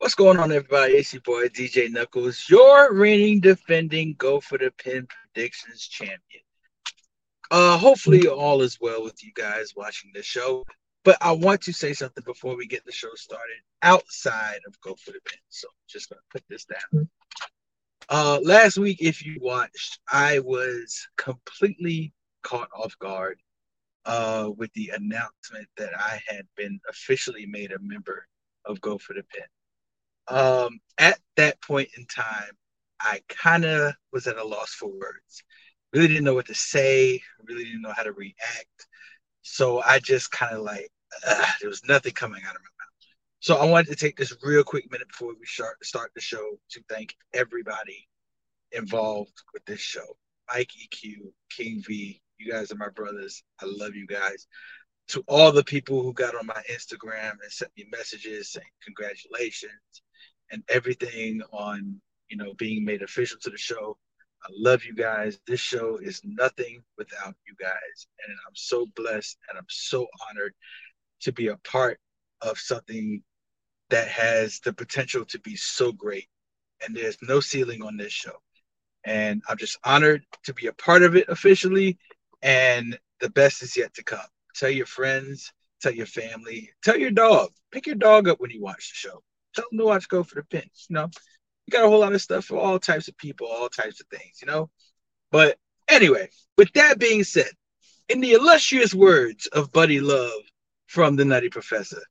What's going on, everybody? It's your boy DJ Knuckles, your reigning, defending, go for the pin predictions champion. Uh, hopefully all is well with you guys watching the show. But I want to say something before we get the show started outside of Go for the Pin. So just gonna put this down. Uh, last week, if you watched, I was completely caught off guard uh, with the announcement that I had been officially made a member of Go for the Pin. Um, at that point in time, I kind of was at a loss for words. Really didn't know what to say. Really didn't know how to react. So I just kind of like uh, there was nothing coming out of my mouth. So I wanted to take this real quick minute before we start start the show to thank everybody involved with this show. Mike EQ, King V, you guys are my brothers. I love you guys. To all the people who got on my Instagram and sent me messages saying congratulations and everything on you know being made official to the show. I love you guys. This show is nothing without you guys. And I'm so blessed and I'm so honored to be a part of something that has the potential to be so great. And there's no ceiling on this show. And I'm just honored to be a part of it officially. And the best is yet to come. Tell your friends, tell your family, tell your dog. Pick your dog up when you watch the show. Tell them to watch Go for the Pins. You know, you got a whole lot of stuff for all types of people, all types of things, you know? But anyway, with that being said, in the illustrious words of Buddy Love from the Nutty Professor,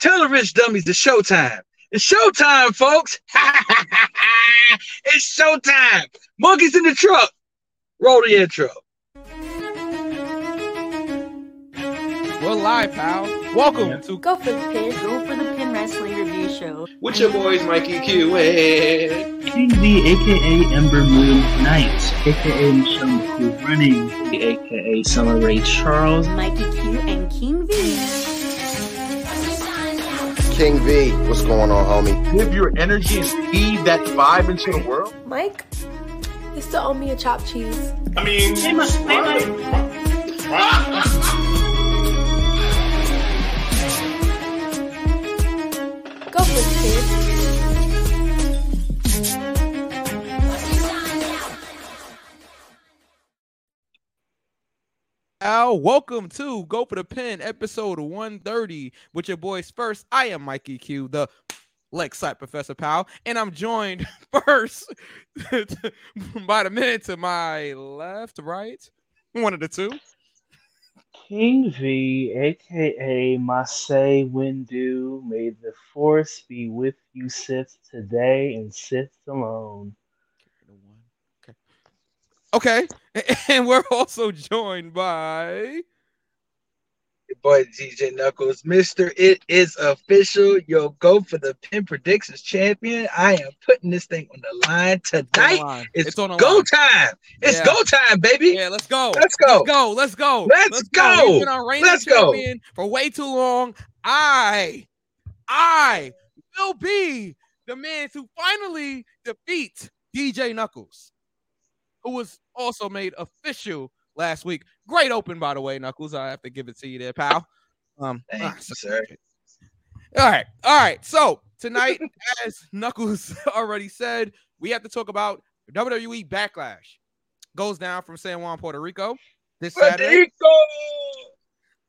tell the rich dummies it's showtime. It's showtime, folks. it's showtime. Monkeys in the truck. Roll the intro. We're live, pal. Welcome to Go for the Pin. Go for the Pin Wrestling Review Show. With your boys, Mike EQ and King V, aka Ember Moon Knight, aka Michelle McCool Running, aka Summer Ray Charles, Mike EQ and King V. King V, what's going on, homie? Give your energy and feed that vibe into the world. Mike, you still owe me a chopped cheese. I mean, hey, Mike. Hey, Mike. Al, welcome to Go for the Pin, episode 130 with your boys first. I am Mike EQ, the Lakeside Professor Powell, and I'm joined first by the minute to my left, right, one of the two. King V, aka Mace Windu, may the force be with you, Sith, today and Sith alone. Okay, and we're also joined by your boy DJ Knuckles, Mister. It is official. Yo, go for the pin predictions champion. I am putting this thing on the line tonight. line. It's, It's on go line. time. It's Yeah. go time, baby. Yeah, let's go. Let's go. Let's go. Let's go. Let's go. He's been our reigning Let's go. champion for way too long. I, I will be the man to finally defeat DJ Knuckles, who was also made official last week. Great open, by the way, Knuckles. I have to give it to you there, pal. Um, Thank ah, you, sir. all right, all right. So tonight, as Knuckles already said, we have to talk about WWE Backlash. Goes down from San Juan, Puerto Rico this Saturday. Rico.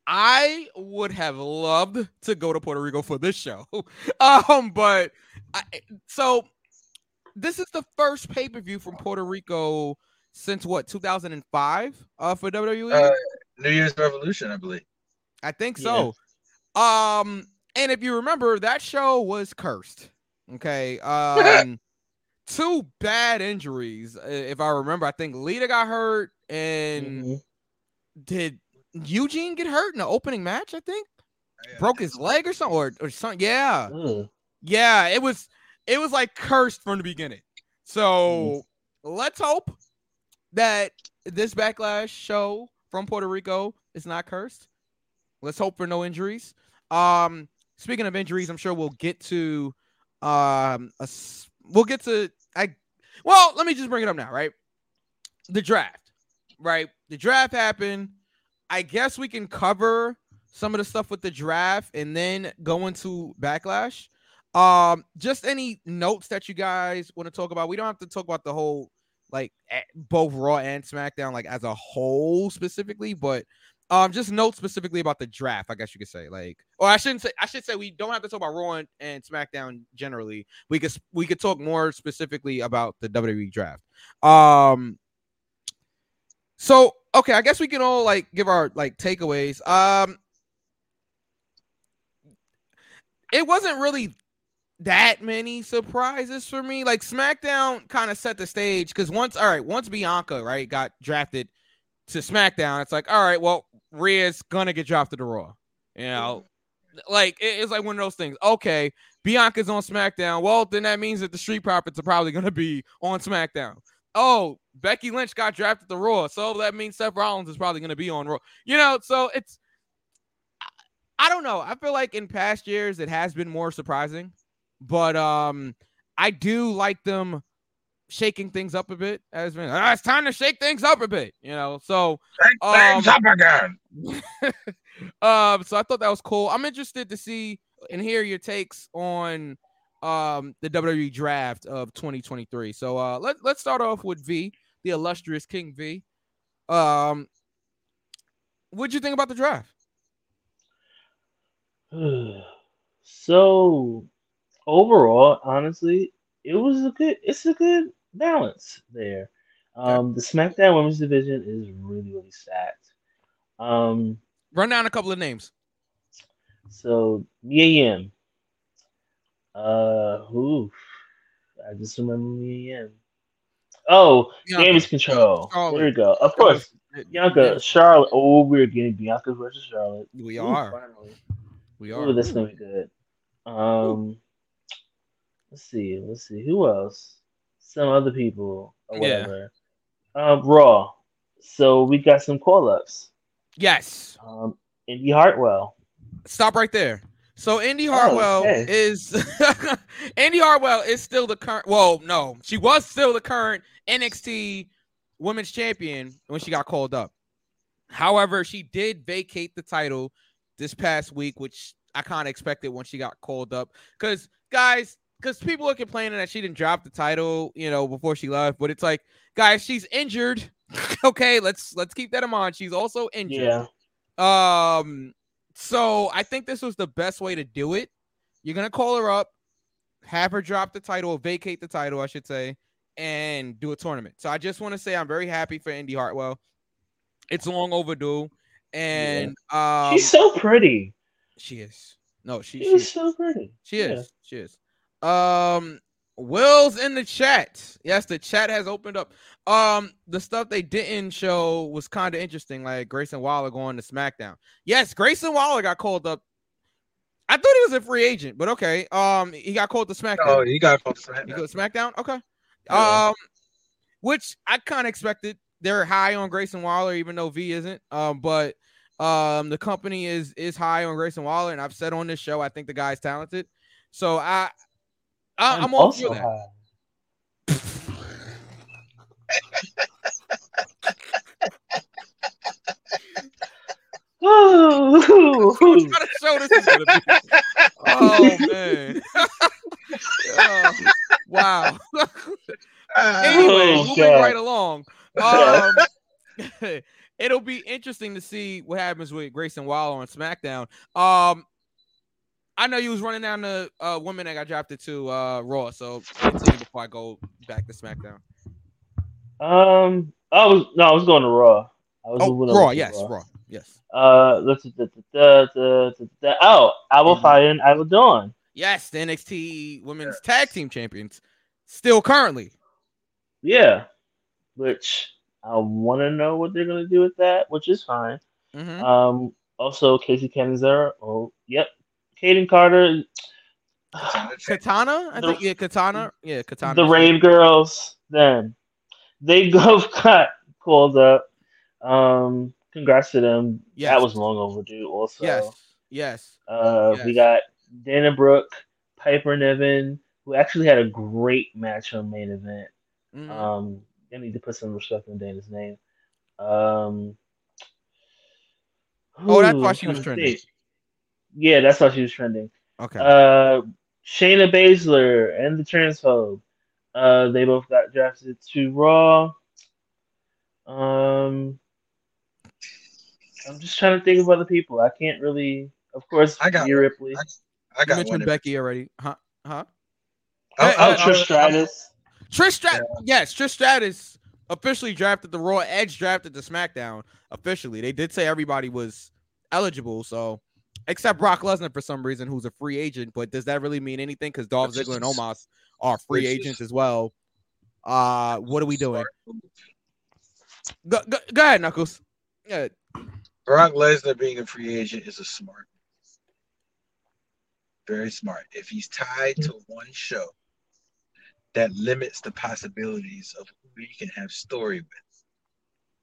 I would have loved to go to Puerto Rico for this show. Um, but I, so this is the first pay per view from Puerto Rico since what 2005 uh, for WWE. Uh, New Year's Revolution, I believe. I think so. Um, and if you remember, that show was cursed. Okay. Um, two bad injuries, uh, if I remember. I think Lita got hurt, and Mhm. did Eugene get hurt in the opening match? I think Yeah, broke his leg or something, or, or something. Yeah, Ugh. yeah. It was it was like cursed from the beginning. So let's hope that this backlash show from Puerto Rico is not cursed. Let's hope for no injuries. Um, speaking of injuries, I'm sure we'll get to um a we'll get to I well, let me just bring it up now, right? The draft, right? The draft happened. I guess we can cover some of the stuff with the draft and then go into backlash. Um, just any notes that you guys want to talk about. We don't have to talk about the whole like both Raw and SmackDown like as a whole specifically, but um, just note specifically about the draft. I guess you could say like, or I shouldn't say. I should say we don't have to talk about Raw and, and SmackDown generally. We could we could talk more specifically about the WWE draft. Um, so okay, I guess we can all like give our like takeaways. Um, it wasn't really that many surprises for me. Like SmackDown kind of set the stage because once, all right, once Bianca right got drafted to SmackDown, it's like, all right, well, Rhea's gonna get drafted to Raw. You know, mm-hmm. like it- it's like one of those things. Okay, Bianca's on SmackDown. Well, then that means that the Street Profits are probably gonna be on SmackDown. Oh, Becky Lynch got drafted to Raw, so that means Seth Rollins is probably gonna be on Raw. You know, so it's I don't know. I feel like in past years it has been more surprising, but um, I do like them shaking things up a bit. As been, ah, it's time to shake things up a bit, you know. So, um, Things up again. um, so I thought that was cool. I'm interested to see and hear your takes on um the WWE draft of 2023. So uh let, let's start off with V, the illustrious King V. Um what'd you think about the draft? so overall, honestly, it was a good. It's a good balance there. Um, the SmackDown Women's Division is really really stacked. Um, Run down a couple of names. so Mia Yim. Uh, oof, I just remember Mia Yim. Oh, Bianca. Damage Control. Charlotte. There we go. Of course, Bianca, Charlotte. Oh, we're getting Bianca versus Charlotte. We Ooh, are. finally. We Ooh, are. that's gonna be good. Um, let's see, let's see, who else? Some other people or Yeah. whatever. Um, Raw. So we got some call ups. Yes. Um, Indi Hartwell. Stop right there. So Indi Hartwell okay. is Indi Hartwell is still the current. Well, no, she was still the current NXT Women's Champion when she got called up. However, she did vacate the title this past week, which I kind of expected when she got called up. Because guys, because people are complaining that she didn't drop the title, you know, before she left. But it's like, guys, she's injured. okay, let's let's keep that in mind. She's also injured. Yeah. Um, so I think this was the best way to do it. You're gonna call her up, have her drop the title, or vacate the title, I should say, and do a tournament. So I just want to say I'm very happy for Indi Hartwell. It's long overdue, and um, She's so pretty. she is. No, she She's she, so pretty. she Yeah. is. She is. Um, Will's in the chat. Yes, the chat has opened up. Um, the stuff they didn't show was kind of interesting, like Grayson Waller going to SmackDown. Yes, Grayson Waller got called up. I thought he was a free agent, but okay. Um, he got called to SmackDown. Oh, he got called to You go SmackDown? Okay. Yeah. Um, which I kind of expected. They're high on Grayson Waller, even though V isn't. Um, but um, the company is is high on Grayson Waller, and I've said on this show I think the guy's talented. So I, I I'm, all for also that. high. Who's trying to show this is gonna be? Oh man! Oh, wow. anyway, Oh, moving God. right along. Um, it'll be interesting to see what happens with Grayson Waller on SmackDown. Um, I know you was running down the uh, women that got drafted to uh, Raw, so continue before I go back to SmackDown. Um, I was no, I was going to Raw. I was Oh, Raw, yes, Raw, yes, Uh, let's da, da, da, da, da, oh, Alba Mhm. Fyre and Alba Dawn. yes. The NXT Women's Tag Team Champions, still currently. Yeah, which I want to know what they're gonna do with that, which is fine. Mhm. Um, also Casey Canizera. Oh, yep, Kayden Carter. Katana, I The- think. Yeah, Katana. Yeah, Katana. the Rave Girls. Then they both got called up. Um, congrats to them. Yes. That was long overdue. Also, Yes, yes. Uh, we got Dana Brooke, Piper Niven, who actually had a great match on main event. Mhm. Um, I need to put some respect on Dana's name. Um, Oh, that's ooh, why she was trying trending. Think. Yeah, that's why she was trending. Okay. Uh, Shayna Baszler and the transphobe. Uh, they both got drafted to Raw. Um, I'm just trying to think of other people. I can't really. Of course, I got Rhea. Ripley. I You got mentioned one. Becky already. Huh? Huh? I- Hey, I- Oh, uh, Trish Stratus. Trish Stratus. Yes, Trish Stratus officially drafted the Raw. Edge drafted the SmackDown officially. They did say everybody was eligible, so except Brock Lesnar for some reason, who's a free agent. But does that really mean anything? Because Dolph Which is- Ziggler and Omos are free which is- agents as well. Uh, what are we doing? Go, go, go ahead, Knuckles. Yeah, Brock Lesnar being a free agent is a smart, very smart. If he's tied to one show, that limits the possibilities of who he can have story with.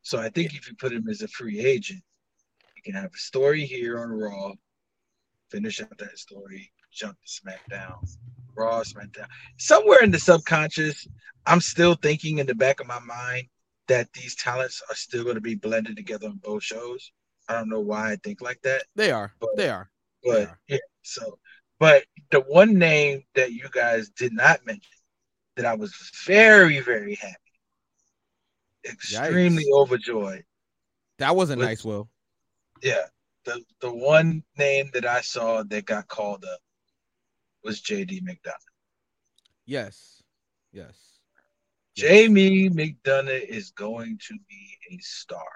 So I think if you put him as a free agent, you can have a story here on Raw, finish up that story, jump to SmackDown, Raw, SmackDown. Somewhere in the subconscious, I'm still thinking in the back of my mind that these talents are still going to be blended together on both shows. I don't know why I think like that, they are. But- They are. but Yeah. yeah. So, but the one name that you guys did not mention that I was very, very happy, extremely Yikes. overjoyed. That was a With- nice, Will. Yeah, the the one name that I saw that got called up was JD McDonagh. Yes. Yes. Jamie McDonagh is going to be a star.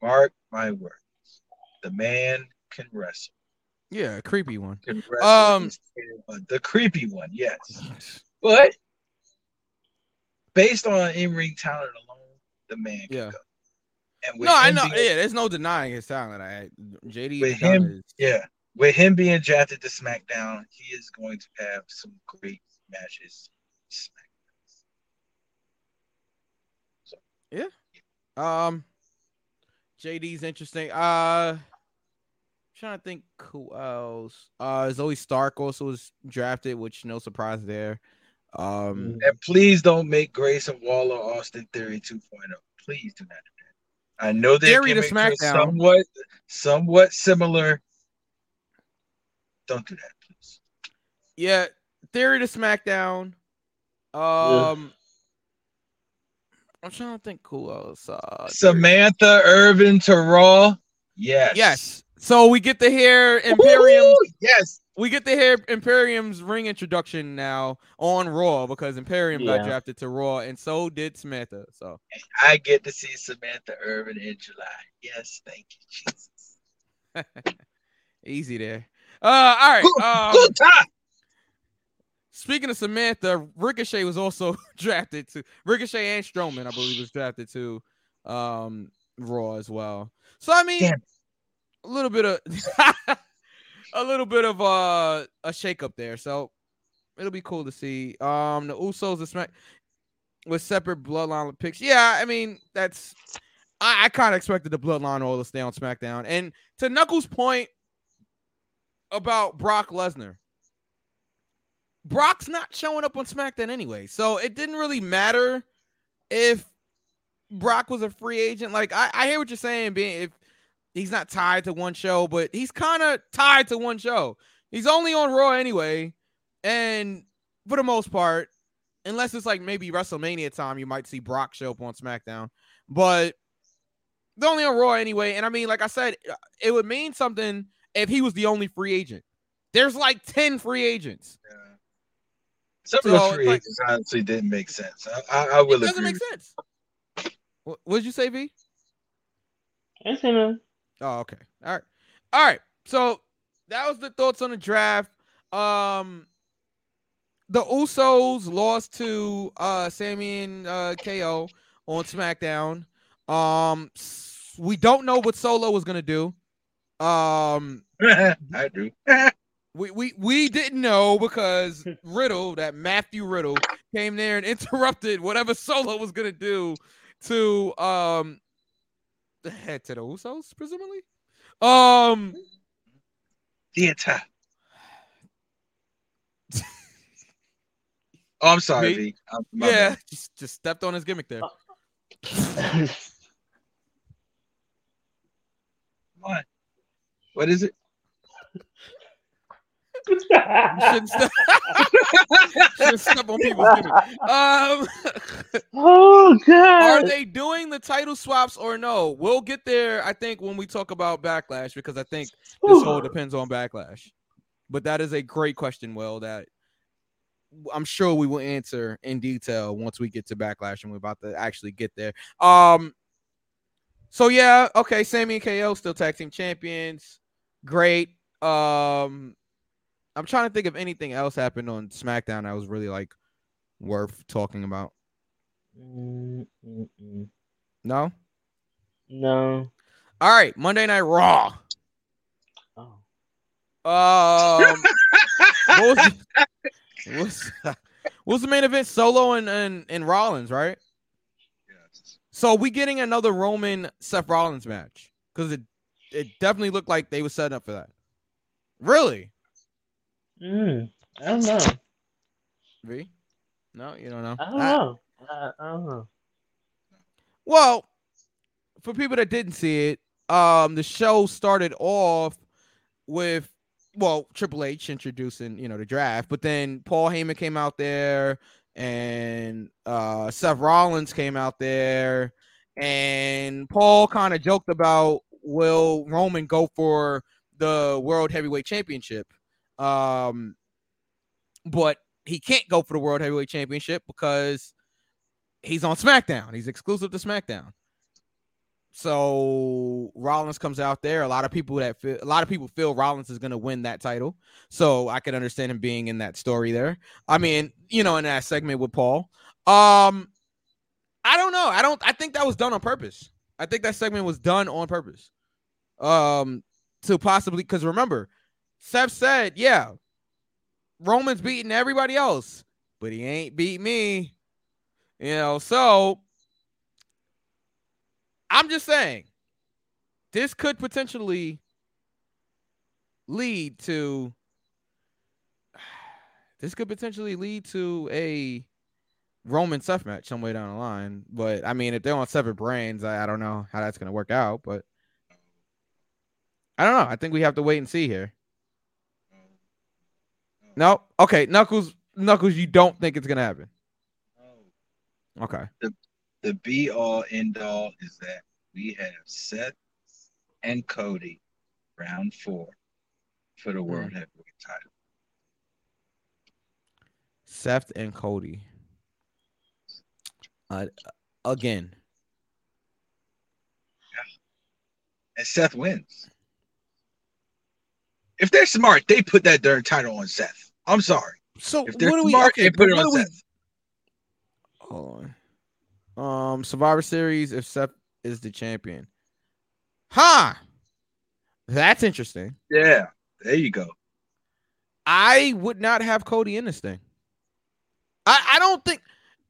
Mark my words. The man can wrestle. Yeah, a creepy one. Um, his tail on- the creepy one, yes. But based on in-ring talent alone, the man can Yeah. go. And No, I know. being- Yeah, there's no denying his talent. I JD With him, yeah, with him being drafted to SmackDown, he is going to have some great matches. Smackdown. Yeah. Um, JD's interesting. Uh, trying to think who else. Uh, Zoey Stark also was drafted, which no surprise there. Um, And please don't make Grayson Waller Austin Theory 2.0. Please do not. I know their gimmicks are SmackDown. somewhat, somewhat similar. Don't do that, please. yeah, Theory to SmackDown. Um, I'm trying to think who else. Uh, Samantha Irvin to Raw. Yes. Yes. So we get to hear Imperium. Yes. We get to hear Imperium's ring introduction now on Raw because Imperium got drafted to Raw, and so did Samantha. So I get to see Samantha Irvin in July. Yes, thank you, Jesus. easy there. Uh, all right. Good, Um, good time. speaking of Samantha, Ricochet was also drafted to Ricochet and Strowman, I believe, was drafted to um Raw as well. So I mean, Damn. A little bit of a little bit of uh, a shakeup there. So it'll be cool to see. Um, the Usos and Smack with separate bloodline picks. Yeah, I mean that's I, I kind of expected the bloodline all to stay on SmackDown. And to Knuckles' point about Brock Lesnar, Brock's not showing up on SmackDown anyway, so it didn't really matter if Brock was a free agent. Like I, I hear what you're saying, being if he's not tied to one show, but he's kind of tied to one show. He's only on Raw anyway, and for the most part, unless it's like maybe WrestleMania time, you might see Brock show up on SmackDown. But they're only on Raw anyway, and I mean, like I said, uh, it would mean something if he was the only free agent. There's like ten free agents. Yeah. Some of So, the free like- agents honestly didn't make sense. I, I, I will It doesn't agree. make sense. What what did you say, V? I say no. Oh, okay. All right. All right. So that was the thoughts on the draft. Um the Usos lost to uh Sammy and uh KO on SmackDown. Um we don't know what Solo was gonna do. Um I do. we, we we didn't know because Riddle, that Matthew Riddle, came there and interrupted whatever Solo was gonna do to um head to the Usos, presumably. Um Theater. Oh, I'm sorry, V. I'm, yeah, bad. just just stepped on his gimmick there. What? What is it? Shouldn't step, shouldn't step on people's. Um, oh are they doing the title swaps or no? We'll get there. I think when we talk about backlash, because I think this whole depends on backlash. But that is a great question, Will. That I'm sure we will answer in detail once we get to backlash, and we're about to actually get there. Um. So yeah, okay. Sammy and KO still tag team champions. Great. Um. I'm trying to think if anything else happened on SmackDown that was really like worth talking about. Mm, mm, mm. No. No. All right, Monday Night Raw. Oh. Um, what was, the, what's, what was the main event? Solo and, and and Rollins, right? Yes. So we getting another Roman Seth Rollins match because it it definitely looked like they were setting up for that. Really? Mm, I don't know. V? No, you don't know. I don't Ah, know. I, I don't know. Well, for people that didn't see it, um, the show started off with well, Triple H introducing, you know, the draft, but then Paul Heyman came out there and uh Seth Rollins came out there and Paul kind of joked about will Roman go for the World Heavyweight Championship? Um but he can't go for the World Heavyweight Championship because he's on SmackDown. He's exclusive to SmackDown. So Rollins comes out there. A lot of people that feel, a lot of people feel Rollins is going to win that title. So I can understand him being in that story there. I mean, you know, in that segment with Paul. Um, I don't know. I don't. I think that was done on purpose. I think that segment was done on purpose. Um, to possibly because remember, Seth said, "Yeah, Roman's beating everybody else, but he ain't beat me." You know, so I'm just saying this could potentially lead to this could potentially lead to a Roman Seth match somewhere down the line. But I mean, if they're on separate brands, I, I don't know how that's gonna work out. But I don't know. I think we have to wait and see here. No, okay, Knuckles, Knuckles, you don't think it's gonna happen? Okay. The the be all end all is that we have Seth and Cody round four for the World Heavyweight title. Seth and Cody. Uh, again, And Seth wins. If they're smart, they put that darn title on Seth. I'm sorry. so If they're what do we? smart, Okay, they put it on we- Seth. Hold on. Um, Survivor Series. If Seth is the champion, huh? That's interesting. Yeah, there you go. I would not have Cody in this thing. I I don't think.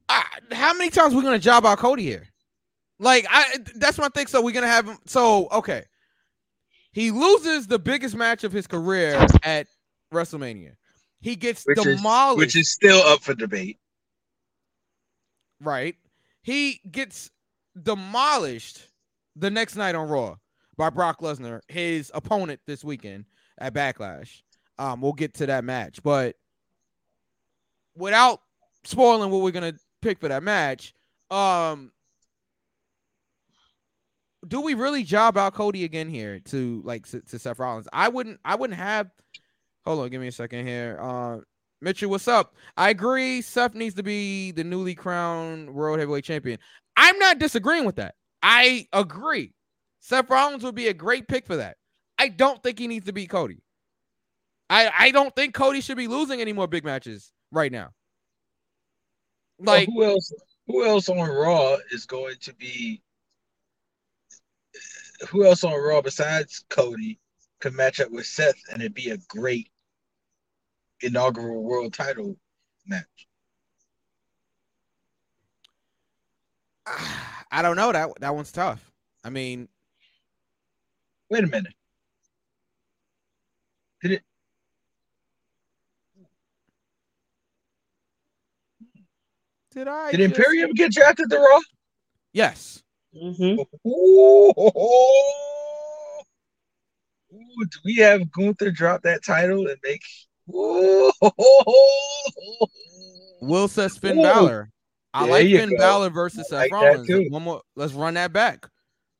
I, how many times we gonna job out Cody here? Like I, that's my thing. So we're gonna have him. So okay, he loses the biggest match of his career at WrestleMania. He gets Which is, demolished. which is still up for debate. right? He gets demolished the next night on Raw by Brock Lesnar, his opponent this weekend at Backlash. Um, we'll get to that match, but without spoiling what we're gonna pick for that match, um, do we really job out Cody again here to like to, to Seth Rollins? I wouldn't. I wouldn't have. Hold on, give me a second here. Uh, Mitchell, what's up? I agree. Seth needs to be the newly crowned World Heavyweight Champion. I'm not disagreeing with that. I agree. Seth Rollins would be a great pick for that. I don't think he needs to beat Cody. I I don't think Cody should be losing any more big matches right now. Well, Like who else? Who else on Raw is going to be? Who else on Raw besides Cody could match up with Seth and it'd be a great inaugural world title match? I don't know that that one's tough. I mean, Wait a minute. Did it? did I? Did just- Imperium get drafted to Raw? Yes. Mm-hmm. Ooh, Ooh, do we have Gunther drop that title and make Will says Finn Ooh. Balor. I There like you Finn go. Balor versus Seth like Rollins. One more. Let's run that back.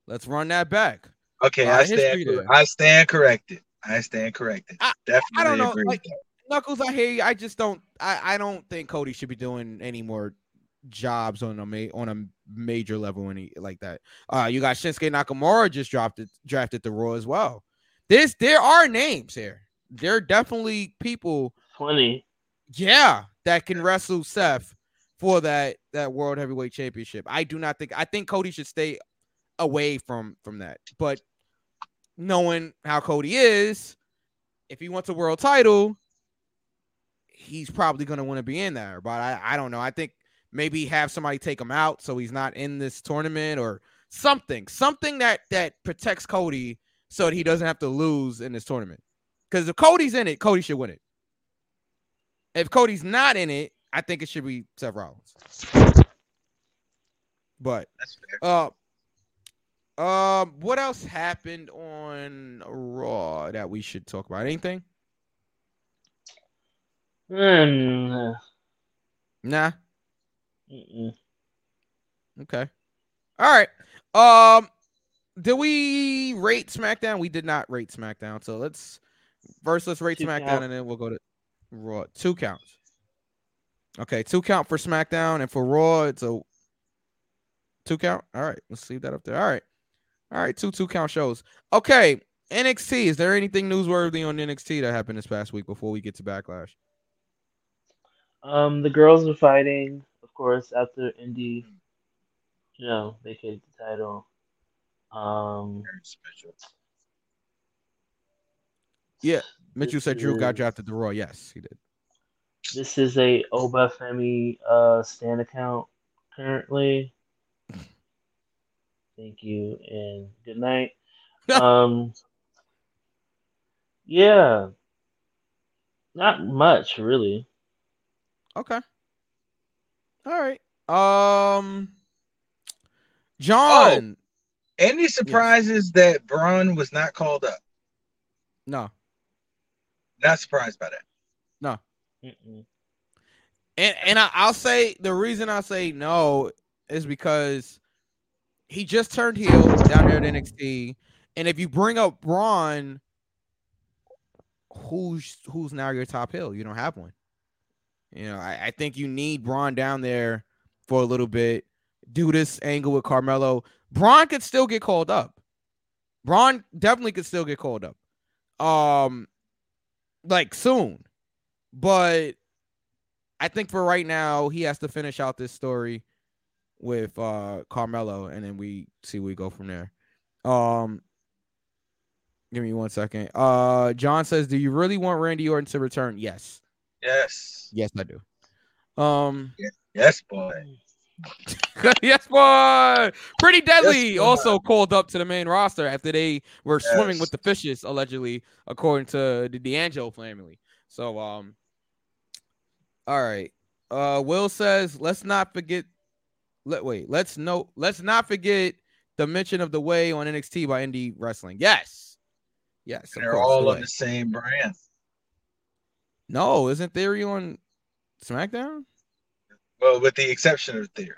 Let's run that back. Okay, I stand. there. I stand corrected. I stand corrected. I- Definitely I don't know, agree like- Knuckles, I hear you. I just don't. I, I don't think Cody should be doing any more jobs on a on a major level any like that. Uh, you got Shinsuke Nakamura just dropped it, drafted the Raw as well. This there are names here. There are definitely people, Twenty. yeah, that can wrestle Seth for that that World Heavyweight Championship. I do not think. I think Cody should stay away from from that. But knowing how Cody is, if he wants a world title, he's probably going to want to be in there. But I, I don't know. I think maybe have somebody take him out so he's not in this tournament or something, something that that protects Cody so that he doesn't have to lose in this tournament. Because if Cody's in it, Cody should win it. If Cody's not in it, I think it should be Seth Rollins. But That's fair. uh, um, what else happened on Raw that we should talk about? Anything? Mm, Nah. Mm-mm. Okay. All right. Um, did we rate SmackDown? We did not rate SmackDown. So let's first let's rate Two SmackDown count. and then we'll go to Raw. Two counts. Okay, two count for SmackDown and for Raw, it's a two count. All right, let's leave that up there. All right. All right, two two count shows. Okay, NXT. Is there anything newsworthy on NXT that happened this past week before we get to Backlash? Um, the girls are fighting, of course, after Indi, you know, vacated the title. Um, Yeah, Mitchell said Drew got is- drafted to Raw. Yes, he did. This is a Oba Femi uh stand account currently. Thank you and good night. um yeah. Not much really. Okay. All right. Um John. Any surprises that Braun was not called up? No. Not surprised by that. No. Mm-mm. And and I, I'll say the reason I say no is because he just turned heel down there at NXT. And if you bring up Braun, who's who's now your top heel? You don't have one. You know, I, I think you need Braun down there for a little bit. Do this angle with Carmelo. Braun could still get called up. Braun definitely could still get called up. Um like soon. But I think for right now, he has to finish out this story with uh Carmelo, and then we see we go from there. Um, give me one second. Uh, John says, "Do you really want Randy Orton to return?" Yes, Yes. yes, I do. Um, Yes, boy. yes, boy. Pretty deadly. Yes, boy. also called up to the main roster after they were swimming with the fishes, allegedly, according to the D'Angelo family. So, um, all right. Uh, Will says, let's not forget. Let wait. Let's no. Let's not forget the mention of the way on NXT by Indie Wrestling. Yes, yes. They're course, all The on the same brand. No, isn't Theory on SmackDown? Well, with the exception of Theory.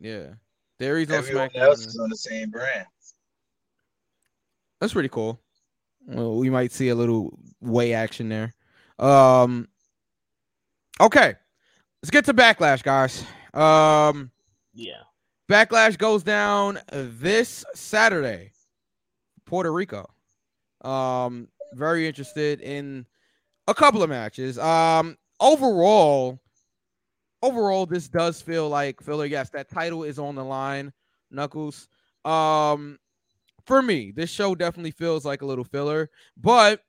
Yeah, Theory's on Everyone SmackDown. else is on the same brand. That's pretty cool. Well, we might see a little way action there. Um Okay. Let's get to backlash, guys. Um Yeah. backlash goes down this Saturday. Puerto Rico. Um very interested in a couple of matches. Um overall overall this does feel like filler. Yes, that title is on the line, Knuckles. Um for me, this show definitely feels like a little filler, but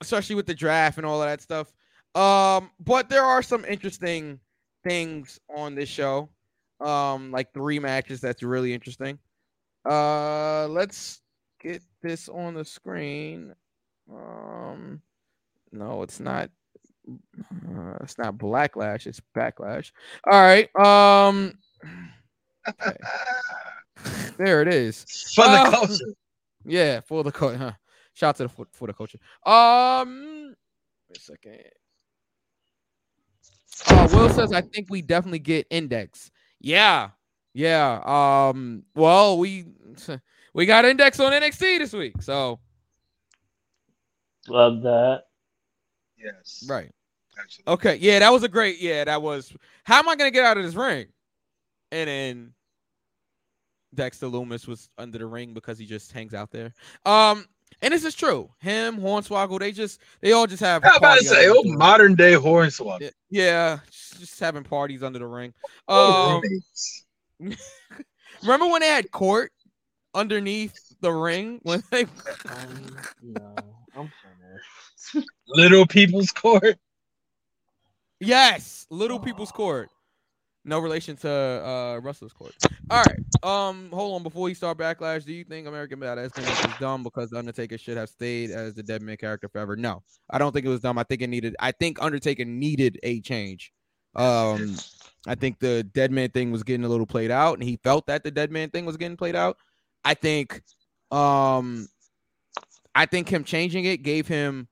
especially with the draft and all of that stuff. Um, but there are some interesting things on this show. Um, like three matches that's really interesting. Uh, let's get this on the screen. Um, no, it's not. Uh, it's not Blacklash. It's Backlash. All right. Um, okay. there it is. For the culture. Yeah, for the culture. Huh. Shout out to the for, for the culture. Um, Wait a second. Uh, Will says, I think we definitely get index. Yeah. Yeah. Um, well, we we got index on NXT this week. So Love that. Yes. right. Actually. Okay. Yeah, that was a great. Yeah, that was. How am I gonna get out of this ring? And then Dexter Lumis was under the ring because he just hangs out there. Um, and this is true. Him, Hornswoggle, they just they all just have. How about to say, under oh, modern day Hornswoggle. Yeah, yeah, just, just having parties under the ring. Oh, Um, remember when they had court underneath the ring when they? Um, no, I'm finished. Little People's Court. Yes, Little People's Court. No relation to uh Russell's Court. All right. Um, hold on. Before we start backlash, do you think American Badass is dumb because Undertaker should have stayed as the Dead Man character forever? No, I don't think it was dumb. I think it needed. I think Undertaker needed a change. Um, I think the Dead Man thing was getting a little played out, and he felt that the Dead Man thing was getting played out. I think, um, I think him changing it gave him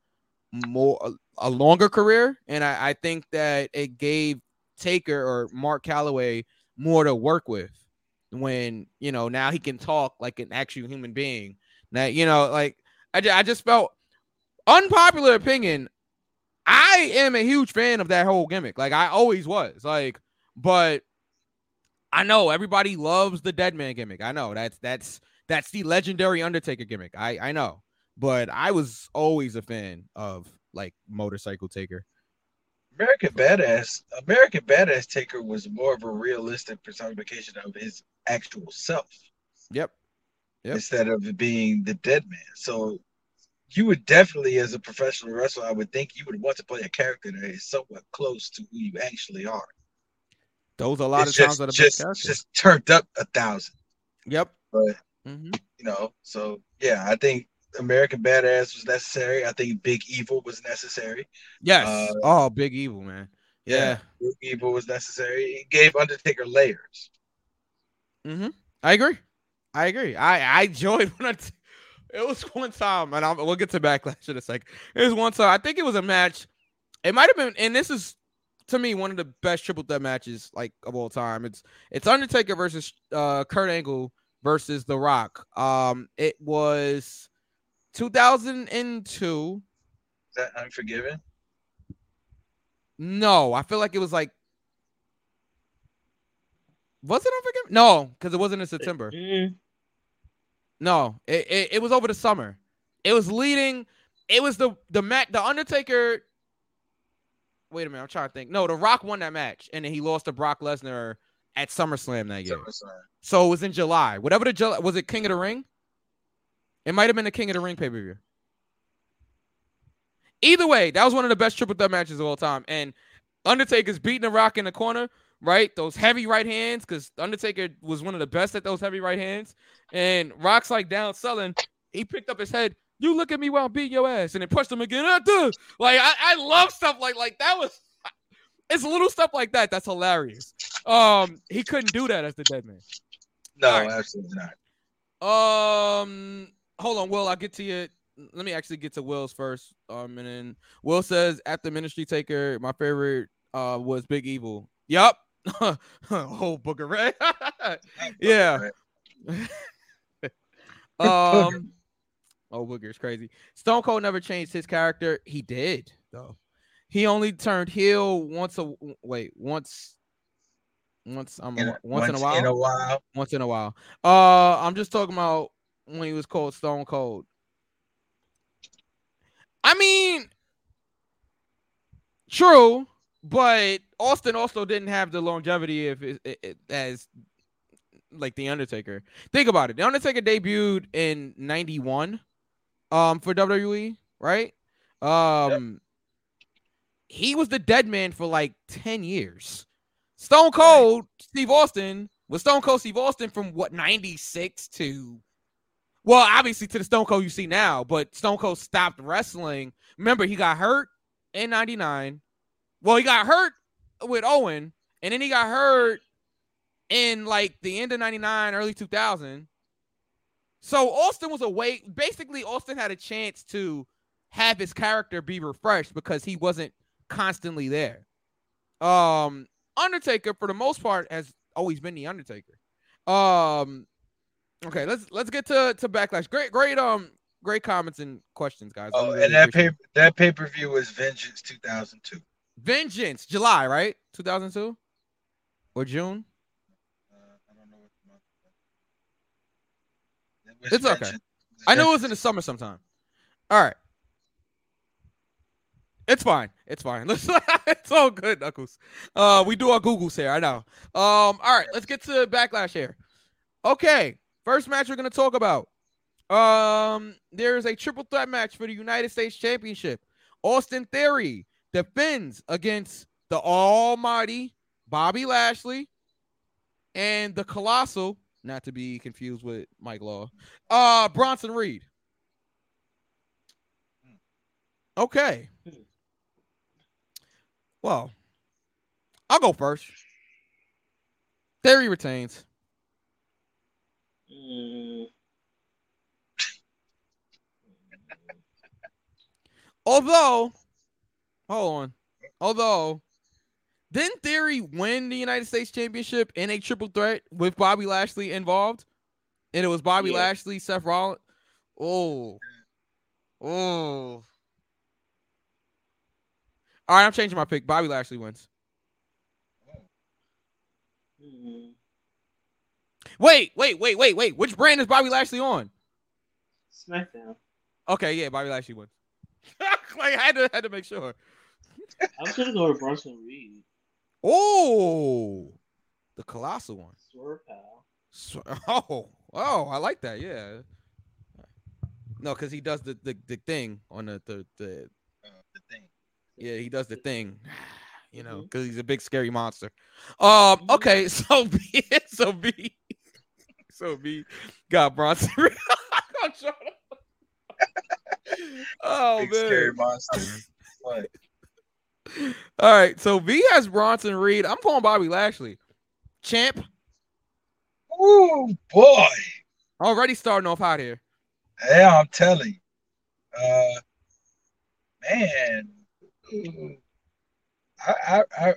more a, a longer career, and I, I think that it gave Taker or Mark Calaway more to work with when you know now he can talk like an actual human being. Now you know, like I, I just felt unpopular opinion. I am a huge fan of that whole gimmick. Like I always was. Like, but I know everybody loves the dead man gimmick. I know that's that's that's the legendary Undertaker gimmick. I I know, but I was always a fan of like motorcycle Taker. American Badass. American Badass Taker was more of a realistic personification of his actual self Yep. Yep. instead of being the dead man. So you would definitely, as a professional wrestler, I would think you would want to play a character that is somewhat close to who you actually are. Those are a lot It's of times just, are the best just, characters. just turned up a thousand. Yep. But hmm you know, so yeah, I think American Badass was necessary. I think Big Evil was necessary. Yes. Uh, oh, Big Evil, man. Yeah. Big Evil was necessary. It gave Undertaker layers. Mm-hmm. I agree. I agree. I I enjoyed when I. T- it was one time, and I'll, we'll get to backlash in a second. It was one time. I think it was a match. It might have been, and this is to me one of the best triple threat matches like of all time. It's it's Undertaker versus uh Kurt Angle versus The Rock. Um, it was 2002. Is that Unforgiven? No, I feel like it was like. Was it Unforgiven? No, because it wasn't in September. Mm, No, it, it, it was over the summer. It was leading. It was the the match. The Undertaker. Wait a minute, I'm trying to think. No, The Rock won that match, and then he lost to Brock Lesnar at SummerSlam that year. SummerSlam. So it was in July. Whatever the July was, it King of the Ring. It might have been the King of the Ring pay per view. Either way, that was one of the best triple threat matches of all time. And Undertaker's beating the Rock in the corner, right? Those heavy right hands, because Undertaker was one of the best at those heavy right hands. And Rock's like down selling. He picked up his head. You look at me while I'm beating your ass, and then pushed him again. Like I, I love stuff like like that was. It's little stuff like that that's hilarious. Um, he couldn't do that as the dead man. No, right. absolutely not. Um, hold on, Will. I'll get to you. Let me actually get to Will's first. Um, and then Will says after Ministry Taker, my favorite uh was Big Evil. Yup. oh, Booker Ray. Yeah. um. Oh, Booker's crazy. Stone Cold never changed his character. He did though. He only turned heel once a wait once. Once um In- once, in a while. In a while. once in a while. Uh, I'm just talking about when he was called Stone Cold. I mean, true, but Austin also didn't have the longevity of it, it, it- as like the Undertaker. Think about it. The Undertaker debuted in '91, um, for WWE, right? Um, he was the dead man for like 10 years. Stone Cold Steve Austin was Stone Cold Steve Austin from what 96 to well, obviously to the Stone Cold you see now, but Stone Cold stopped wrestling. Remember, he got hurt in 99. Well, he got hurt with Owen, and then he got hurt in like the end of 99, early 2000. So Austin was away. Basically, Austin had a chance to have his character be refreshed because he wasn't constantly there. Um, Undertaker, for the most part, has always been the Undertaker. Um, okay, let's let's get to to backlash. Great, great, um, great comments and questions, guys. Oh, really and that pay that pay per view was Vengeance 2002. Vengeance, July, right? 2002 or June? Uh, I don't know what month. It was It's okay. I know it was in the summer sometime. All right. It's fine. It's fine. It's all good, Knuckles. Uh we do our Googles here, I know. Um, all right, let's get to backlash here. Okay, first match we're gonna talk about. Um, there is a triple threat match for the United States Championship. Austin Theory defends against the almighty Bobby Lashley and the colossal, not to be confused with Mike Law, uh, Bronson Reed. Okay. Well, I'll go first. Theory retains. Although, hold on. Although, didn't Theory win the United States Championship in a triple threat with Bobby Lashley involved? And it was Bobby Yeah. Lashley, Seth Rollins. Oh. Oh. All right, I'm changing my pick. Bobby Lashley wins. mm, Wait, wait, wait, wait, wait. Which brand is Bobby Lashley on? SmackDown. Okay, yeah, Bobby Lashley wins. like I had to had to make sure. I was gonna go to Bronson Reed. Oh, the colossal one. Swerve pal. So, oh, oh, I like that. Yeah. No, because he does the, the the thing on the the, the Uh, the thing. yeah he does the thing, you know, because he's a big scary monster. Um. Mhm. Okay. So B. So B. So B. Got Bronson. To- oh Big man. scary monster. All right. So V has Bronson Reed. I'm going Bobby Lashley. Champ Ooh, boy. already starting off hot here. Yeah, I'm telling you. Uh, man. I, I, I,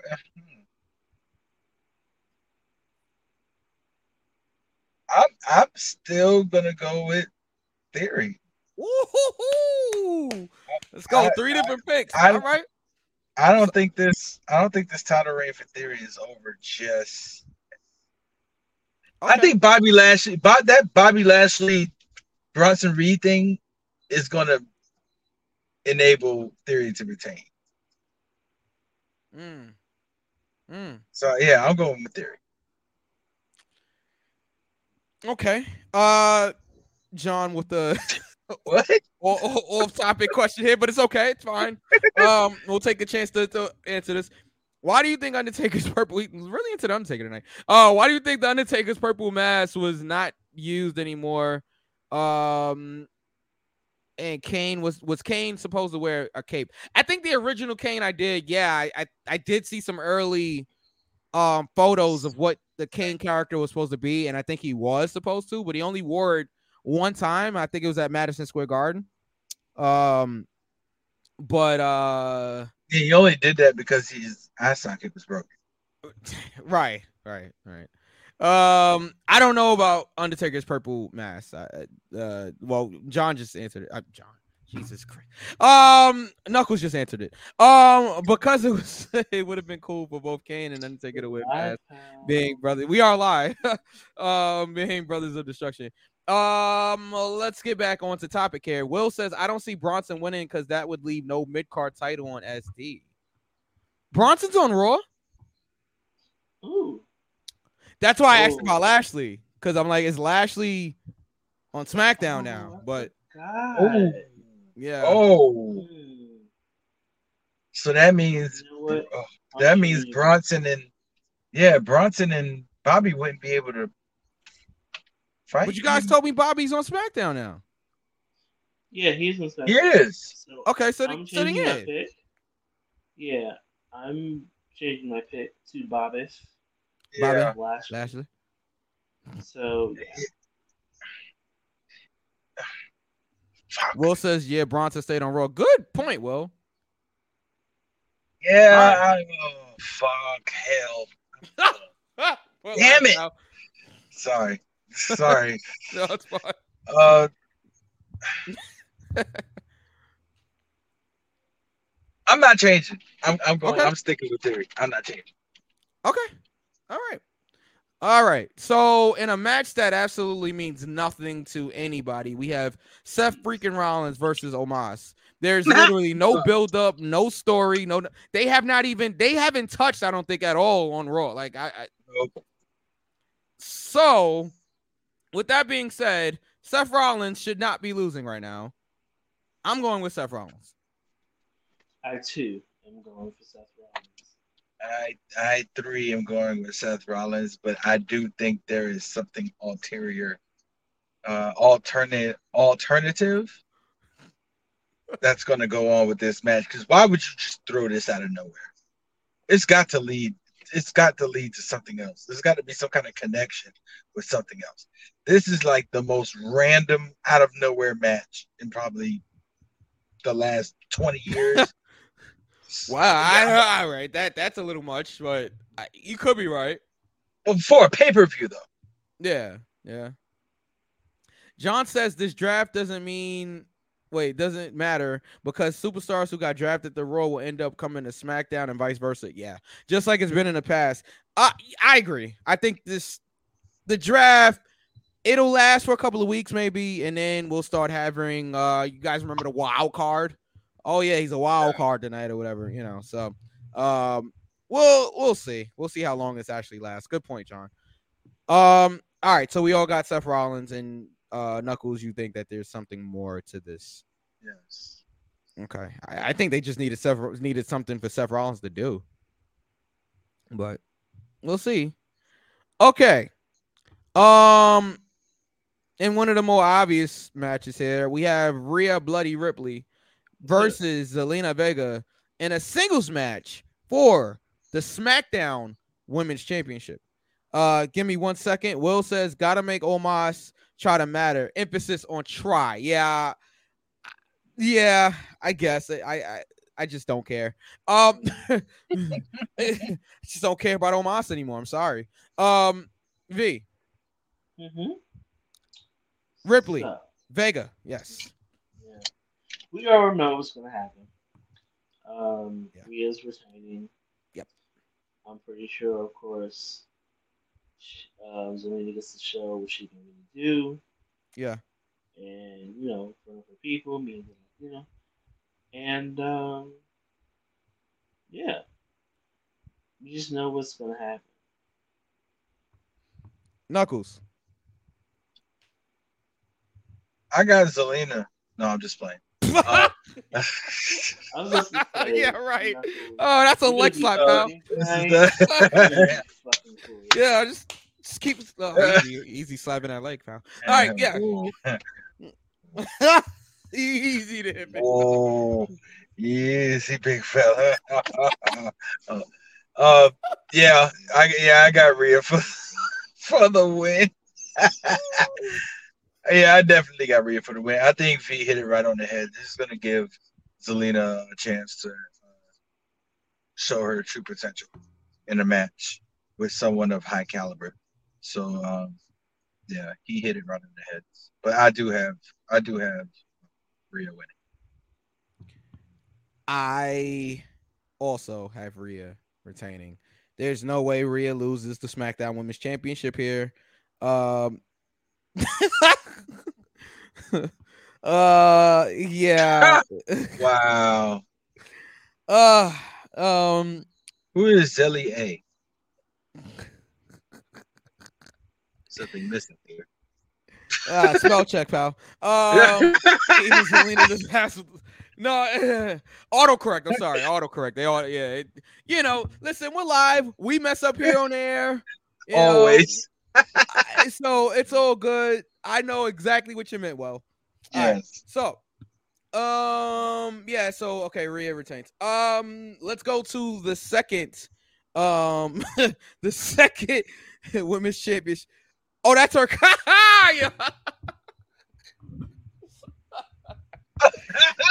I'm, I'm still gonna go with Theory. Woo-hoo-hoo. Let's go. I- Three different picks. I- All right. I don't think this. I don't think this title reign for Theory is over. Just, I think Bobby Lashley, Bob, that Bobby Lashley, Bronson Reed thing, is gonna enable Theory to retain. Mm. Mm. So yeah, I'm going with Theory. Okay. Uh, John with the What? off topic question here, but it's okay. It's fine. Um, we'll take a chance to, to answer this. Why do you think Undertaker's purple? Really into the Undertaker tonight. Oh, why do you think the Undertaker's purple mask was not used anymore? Um, and Kane was was Kane supposed to wear a cape? I think the original Kane I did. Yeah, I I, I did see some early um photos of what the Kane character was supposed to be, and I think he was supposed to, but he only wore it one time. I think it was at Madison Square Garden. Um, but uh, He only did that because his eye socket was broken. right, right, right. Um, I don't know about Undertaker's purple mask. I, uh, well, John just answered it. Uh, John, Jesus Christ. Um, Knuckles just answered it. Um, because it was, it would have been cool for both Kane and Undertaker to masks. pal. being brother. We are live. um, being brothers of destruction. Um, let's get back on to topic here. Will says I don't see Bronson winning because that would leave no mid card title on SD. Bronson's on Raw. Ooh. That's why I asked about Lashley because I'm like, is Lashley on SmackDown Oh, now? But. Oh, yeah, oh, so that means You know what? oh, that means. Bronson and yeah, Bronson and Bobby wouldn't be able to fight. but you guys told me Bobby's on SmackDown now. Yeah, he's in he SmackDown. is. So Okay, so, I'm the, so then changing my yeah, pick. Yeah, I'm changing my pick to Bobbis. Bobby. Yeah, Lashley. Lashley. So yeah. Will says, yeah, Bronson stayed on Raw. Good point, Will. Yeah. I, oh, fuck. Hell. Well, Damn it. now- Sorry. Sorry. No, it's fine. uh. I'm not changing. I'm, I'm going. Okay. I'm sticking with theory. I'm not changing. Okay. All right. All right. So in a match that absolutely means nothing to anybody, we have Seth freaking Rollins versus Omos. There's literally no build up, no story, no. They have not even. They haven't touched. I don't think at all on Raw. Like I. I Nope. so, with that being said, Seth Rollins should not be losing right now. I'm going with Seth Rollins. I too am going for Seth Rollins. I I three am going with Seth Rollins, but I do think there is something ulterior, uh, alternate alternative that's going to go on with this match. Because why would you just throw this out of nowhere? It's got to lead. It's got to lead to something else. There's got to be some kind of connection with something else. This is like the most random, out of nowhere match in probably the last twenty years. Wow. I, all right. That that's a little much, but I, you could be right. Well, for a pay per view though. Yeah, yeah. John says this draft doesn't mean wait, doesn't matter because superstars who got drafted the Raw will end up coming to SmackDown and vice versa. Yeah. Just like it's been in the past. I I agree. I think this the draft it'll last for a couple of weeks maybe and then we'll start having uh you guys remember the wild card? Oh yeah, he's a wild card tonight or whatever, you know. So um we'll we'll see. We'll see how long this actually lasts. Good point, John. Um, all right, so we all got Seth Rollins and uh Knuckles. You think that there's something more to this? Yes. Okay, I, I think they just needed Seth needed something for Seth Rollins to do, but we'll see. Okay, um, in one of the more obvious matches here, we have Rhea Bloody Ripley versus Zelina Vega in a singles match for the SmackDown Women's Championship. Uh, give me one second. Will says, "Gotta make Omos try to matter." Emphasis on try. Yeah, yeah. I guess I I I just don't care. Um, I just don't care about Omos anymore. I'm sorry. Um, V Mm-hmm. Ripley So, Vega. Yes. Yeah. We already know what's gonna happen. Um, Yeah. Rhea's retaining. Yep. I'm pretty sure, of course, sh- um, Zelina gets to show what she can really do, Yeah. and you know, in front of her people, means you know, and um, yeah, you just know what's gonna happen. Knuckles. I got Zelina. No, I'm just playing. Uh, just Yeah, right. Oh, that's a leg slap, pal. fucking this is the- You're gonna be fucking cool. Yeah, just just keep oh, easy, easy slapping that leg, pal. All right, yeah. easy to hit. man. Oh, easy, big fella. uh, uh, yeah, I yeah, I got Rhea for for the win. Yeah, I definitely got Rhea for the win. I think V hit it right on the head. This is gonna give Zelina a chance to uh, show her true potential in a match with someone of high caliber. So, um, yeah, he hit it right on the head. But I do have, I do have Rhea winning. I also have Rhea retaining. There's no way Rhea loses the SmackDown Women's Championship here. Um uh yeah. Wow. uh um Who is Zelly A? Something missing here. uh, spell check, pal. Um even Zelina doesn't no, autocorrect. I'm sorry, autocorrect. They all, yeah. It, you know, listen, we're live. We mess up here on air. you know. Always. I- so it's all good. I know exactly what you meant. Well, all right. Yes. So, um, yeah. So okay, Rhea retains. Um, let's go to the second, um, the second women's championship. Oh, that's her.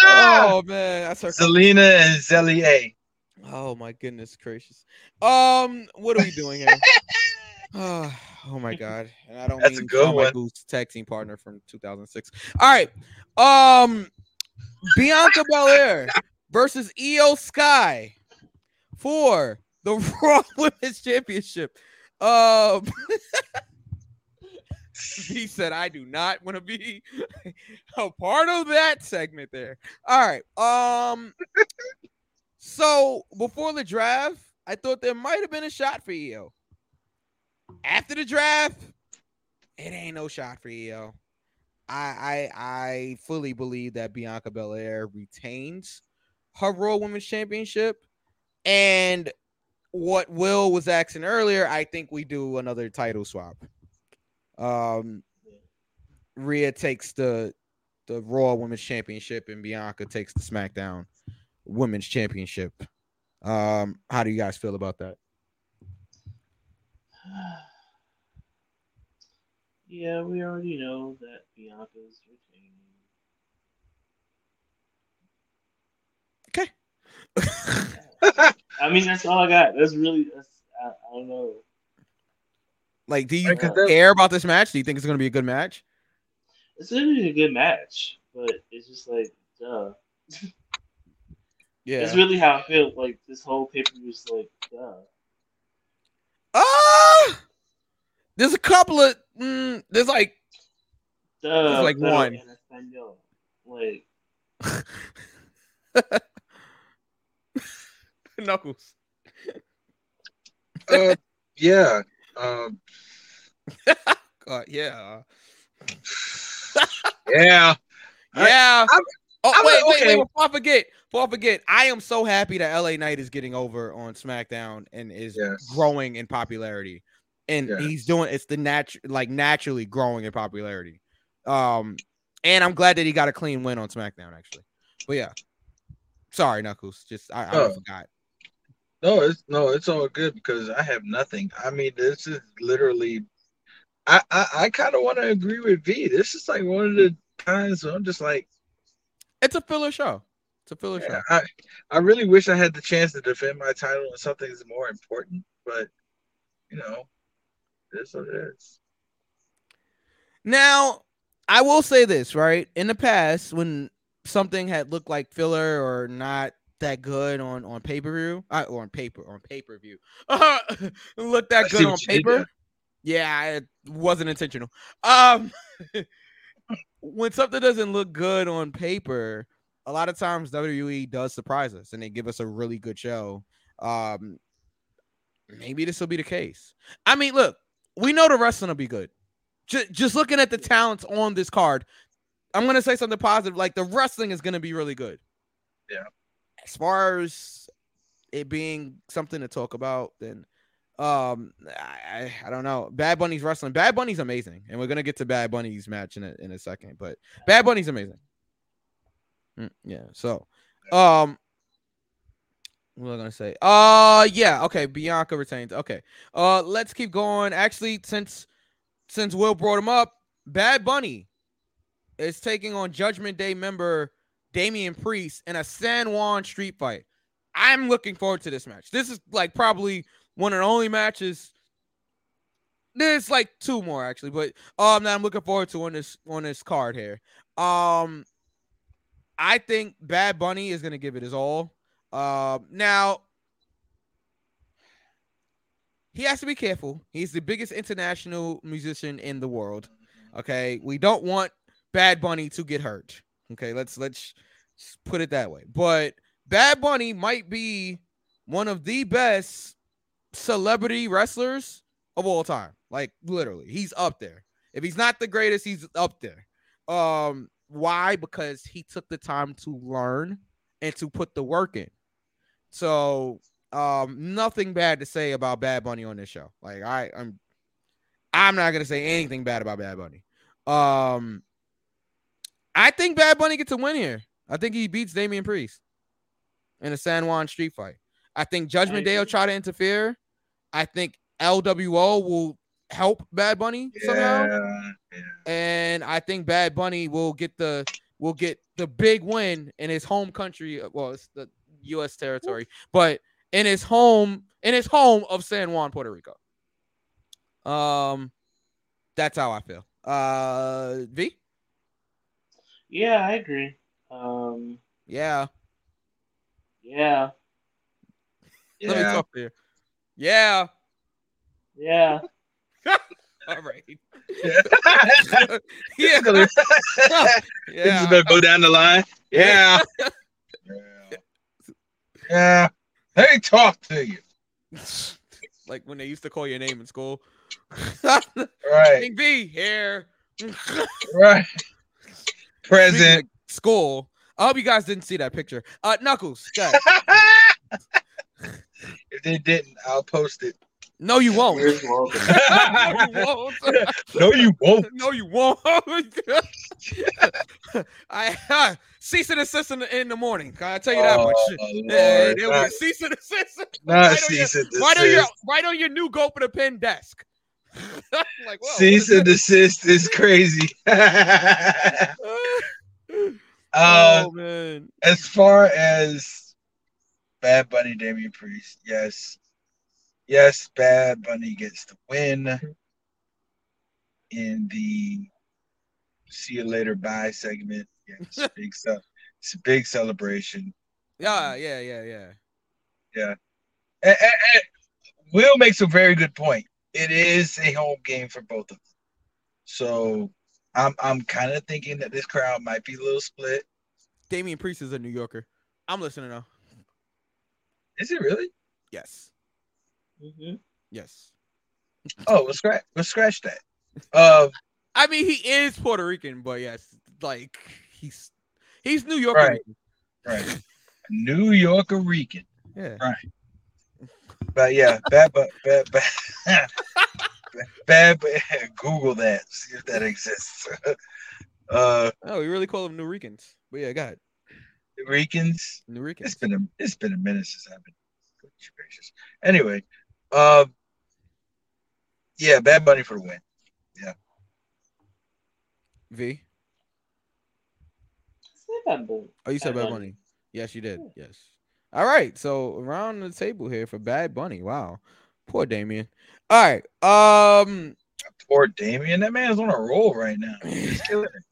Oh man, that's her. Selena and Zelly A. Oh my goodness gracious. Um, what are we doing here? Oh, my god. And I don't That's a mean good. Michaels tag team partner from 2006. All right. Um Bianca Belair versus Iyo Sky for the Raw Women's Championship. Um he said, I do not want to be a part of that segment there. All right. Um so before the draft, I thought there might have been a shot for Iyo. After the draft, it ain't no shot for Iyo. I I I fully believe that Bianca Belair retains her Raw Women's Championship. And what Will was asking earlier, I think we do another title swap. Um Rhea takes the the Raw Women's Championship and Bianca takes the SmackDown Women's Championship. Um, how do you guys feel about that? Yeah, we already know that Bianca's retaining. Okay. I mean, that's all I got. That's really, that's, I, I don't know. Like, do you Right, 'cause care about this match? Do you think it's going to be a good match? It's gonna be a good match, but it's just like, duh. Yeah. That's really how I feel. Like this whole paper was like, duh. Ah, there's a couple of mm, there's like Duh. like pero one. en. Like, Knuckles. Uh, yeah. Um, Uh, yeah. yeah. I- Yeah. I'm- oh, I'm wait, a- wait, okay. wait. Before I forget, before I forget, I am so happy that LA Knight is getting over on SmackDown and is Yes. growing in popularity. And Yes. he's doing it's the natural like naturally growing in popularity. Um, and I'm glad that he got a clean win on SmackDown, actually. But yeah. Sorry, Knuckles. Just I, I Oh. forgot. No, it's no, it's all good because I have nothing. I mean, this is literally. I I, I kind of want to agree with V. This is like one of the times where I'm just like, It's a filler show. It's a filler show. I I really wish I had the chance to defend my title on something that's more important, but you know, it's what it is. Now, I will say this, right? In the past, when something had looked like filler or not that good on on pay per view, uh, or on paper, on pay per view, looked that I good on what you did paper. Yeah, it wasn't intentional. Um, when something doesn't look good on paper, a lot of times WWE does surprise us and they give us a really good show. Um, maybe this will be the case. I mean, look, we know the wrestling will be good. Just, just looking at the talents on this card, I'm gonna say something positive. Like the wrestling is gonna be really good. Yeah. As far as it being something to talk about, then um, I, I don't know. Bad Bunny's wrestling. Bad Bunny's amazing, and we're gonna get to Bad Bunny's match in a in a second. But Bad Bunny's amazing. Mm, yeah. So, um, what was I gonna say? Uh, yeah. Okay. Bianca retains. Okay. Uh, let's keep going. Actually, since since Will brought him up, Bad Bunny is taking on Judgment Day member Damian Priest in a San Juan street fight. I'm looking forward to this match. This is like probably one of the only matches. There's like two more actually, but um, that I'm looking forward to on this on this card here. Um, I think Bad Bunny is gonna give it his all. Um, now he has to be careful. He's the biggest international musician in the world. Okay, we don't want Bad Bunny to get hurt. Okay, let's let's put it that way. But Bad Bunny might be one of the best celebrity wrestlers of all time. Like literally, he's up there. If he's not the greatest, he's up there. Um, why? Because he took the time to learn and to put the work in. So, um, nothing bad to say about Bad Bunny on this show. Like I, I'm, I'm not gonna say anything bad about Bad Bunny. Um, I think Bad Bunny gets a win here. I think he beats Damian Priest in a San Juan street fight. I think Judgment Day will try to interfere. I think LWO will help Bad Bunny somehow. Yeah, yeah. And I think Bad Bunny will get the will get the big win in his home country. Well, it's the U.S. territory, but in his home, in his home of San Juan, Puerto Rico. Um, that's how I feel. Uh, V. Yeah, I agree. Um, Yeah. yeah, Let me talk to you. Yeah. yeah. All right. Yeah. yeah. This yeah. is gonna go down the line. Yeah. yeah. Yeah. they talk to you. like when they used to call your name in school. Right. King V here. Right. Present. School. I hope you guys didn't see that picture. Uh, Knuckles. if they didn't, I'll post it. No, you won't. Where's Logan? no, you won't. no, you won't. No, you won't. I uh, cease and desist in the, in the morning. Can I tell you that Oh, much? Lord. Yeah, there Not- cease and desist. Not Right on your- cease and Right on your right on your new go for the pin desk. like, whoa, Cease and desist is crazy. uh, oh man. as far as Bad Bunny, Damian Priest, yes, yes, Bad Bunny gets the win in the "See You Later, Bye" segment. Yeah, it's a big stuff. It's a big celebration. Yeah, yeah, yeah, yeah. And, and- and Will makes a very good point. It is a home game for both of them, so I'm I'm kind of thinking that this crowd might be a little split. Damian Priest is a New Yorker. I'm listening now. Is it really? Yes. Mhm. Yes. Oh, let's scratch let's scratch that. Uh, I mean, he is Puerto Rican, but yes, like he's he's New Yorker. Right. right. New Yorker Rican. Yeah. Right. But yeah, bad but bad bad bad, bad Google that, see if that exists. uh Oh, we really call them New Ricans. But yeah, go New Ricans. New Ricans. It's been a it's been a minute since I've been goodness gracious. Anyway, um yeah, Bad Bunny for the win. Yeah. V. Say that, boy. Oh, you said Bad Bad Bunny. Bunny. Yes, you did. Yes. All right. So around the table here for Bad Bunny. Wow. Poor Damian. All right. Um, Poor Damian. That man's on a roll right now. He's killing it.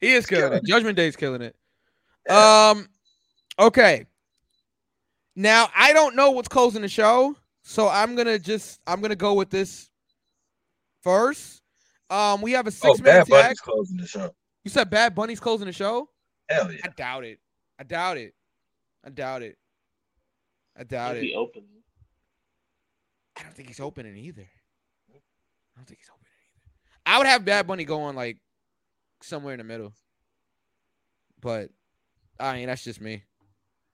he is killing killing it. Judgment Day's killing it. Um, okay. Now I don't know what's closing the show, so I'm gonna just I'm gonna go with this first. Um, we have a Oh, six man Bad tag. Bunny's closing the show. You said Bad Bunny's closing the show? Hell yeah. I doubt it. I doubt it. I doubt it. I doubt Might it. be open. I don't think he's opening either. I don't think he's opening either. I would have Bad Bunny going like somewhere in the middle. But I mean that's just me.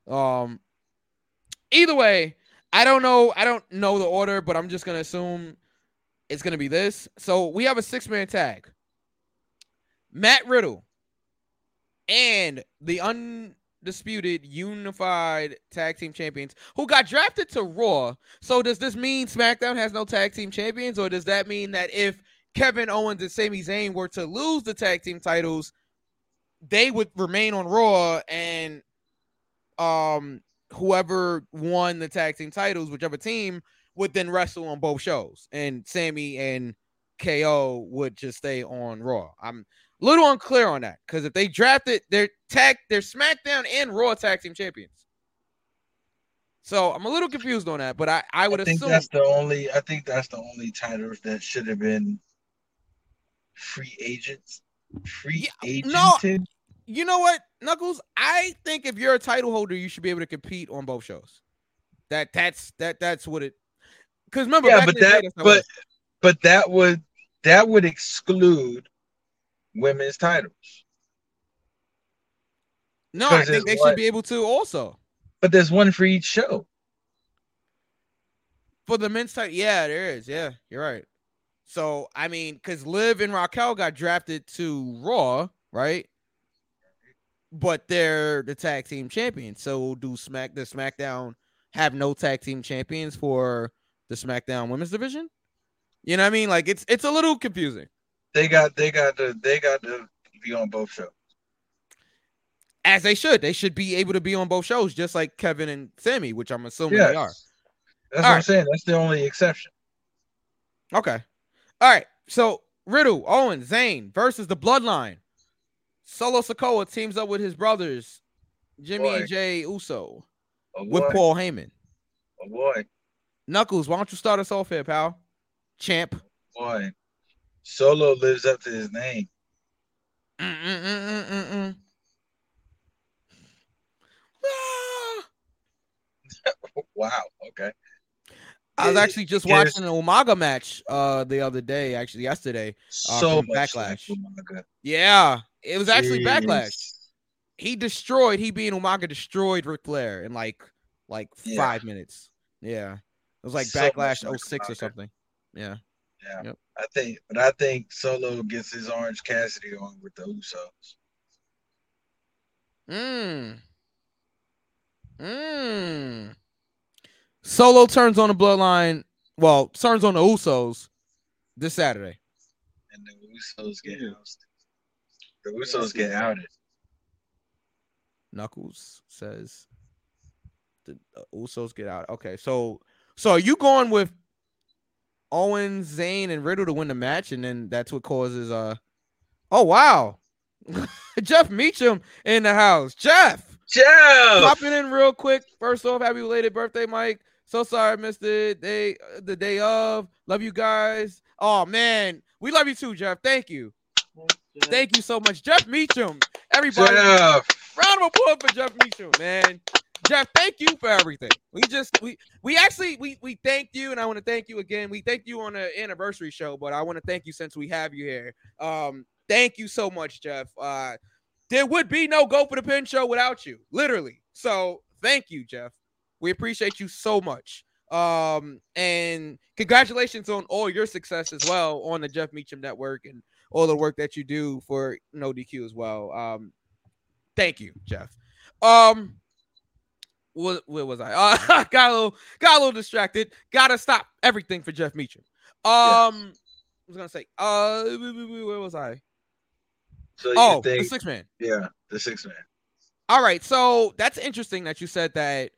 Um either way, I don't know. I don't know the order, but I'm just gonna assume it's gonna be this. So we have a six-man tag. Matt Riddle and the undisputed unified tag team champions who got drafted to Raw. So does this mean SmackDown has no tag team champions, or does that mean that if Kevin Owens and Sami Zayn were to lose the tag team titles, they would remain on Raw and um whoever won the tag team titles, whichever team, would then wrestle on both shows, and Sami and KO would just stay on Raw. I'm a little unclear on that because if they drafted their tag, their SmackDown and Raw tag team champions. So I'm a little confused on that, but I, I would I think assume that's the only. I think that's the only titles that should have been free agents. Free Yeah, no. You know what, Knuckles? I think if you're a title holder, you should be able to compete on both shows. That that's that that's what it. Because remember, Yeah, but day, that it but was. but that would that would exclude women's titles. no, I think they it's should be able to also But there's one for each show. for the men's title. Yeah, there is. Yeah, you're right. So I mean, because Liv and Raquel got drafted to Raw, right? But they're the tag team champions. So do Smack the SmackDown have no tag team champions for the SmackDown Women's Division? You know what I mean? Like it's it's a little confusing. They got they got to they got to be on both shows. as they should. They should be able to be on both shows, just like Kevin and Sami, which I'm assuming Yes. they are. That's All what I'm saying. That's the only exception. Okay. All right. So Riddle, Owen, Zayn versus the Bloodline. Solo Sikoa teams up with his brothers, Jimmy Boy. and Jey Uso, Oh with. Paul Heyman. Oh boy. Knuckles, why don't you start us off here, pal? Champ. Boy. Solo lives up to his name. Wow. Okay. I was actually just yes. watching an Umaga match uh the other day, actually yesterday. Uh, So much Backlash. like Umaga. Yeah, it was actually Jeez. backlash. He destroyed. He being Umaga destroyed Ric Flair in like like Yeah. five minutes. Yeah, it was like So backlash like 06 or something. Yeah. Yeah. Yep. I think, but I think Solo gets his Orange Cassidy on with the Usos. Mmm. Mmm. Solo turns on the bloodline. Well, turns on the Usos this Saturday. and the Usos get ousted. The Usos get outed. Knuckles says the Usos get out. Okay, so so are you going with Owens, Zayn, and Riddle to win the match, and then that's what causes uh oh wow. Jeff Meacham in the house. Jeff, Jeff, popping in real quick. First off, happy belated birthday, Mike. So sorry I missed the day the day of. Love you guys. Oh man, we love you too, Jeff. Thank you. Thank you so much. Jeff Meacham. Everybody Jeff. round of applause for Jeff Meacham, man. Jeff, thank you for everything. We just we we actually we we thank you, and I want to thank you again. We thank you on the anniversary show, but I want to thank you since we have you here. Um, thank you so much, Jeff. Uh, there would be no Go for the Pin show without you, literally. So thank you, Jeff. We appreciate you so much. Um, and congratulations on all your success as well on the Jeff Meacham Network and all the work that you do for No DQ as well. Um, thank you, Jeff. Um, what where was I? Uh, got a little got a little distracted. Gotta stop everything for Jeff Meacham. Um, I was gonna say, uh, where was I? So you Oh, the think, six man. yeah, the six man. All right, so that's interesting that you said that.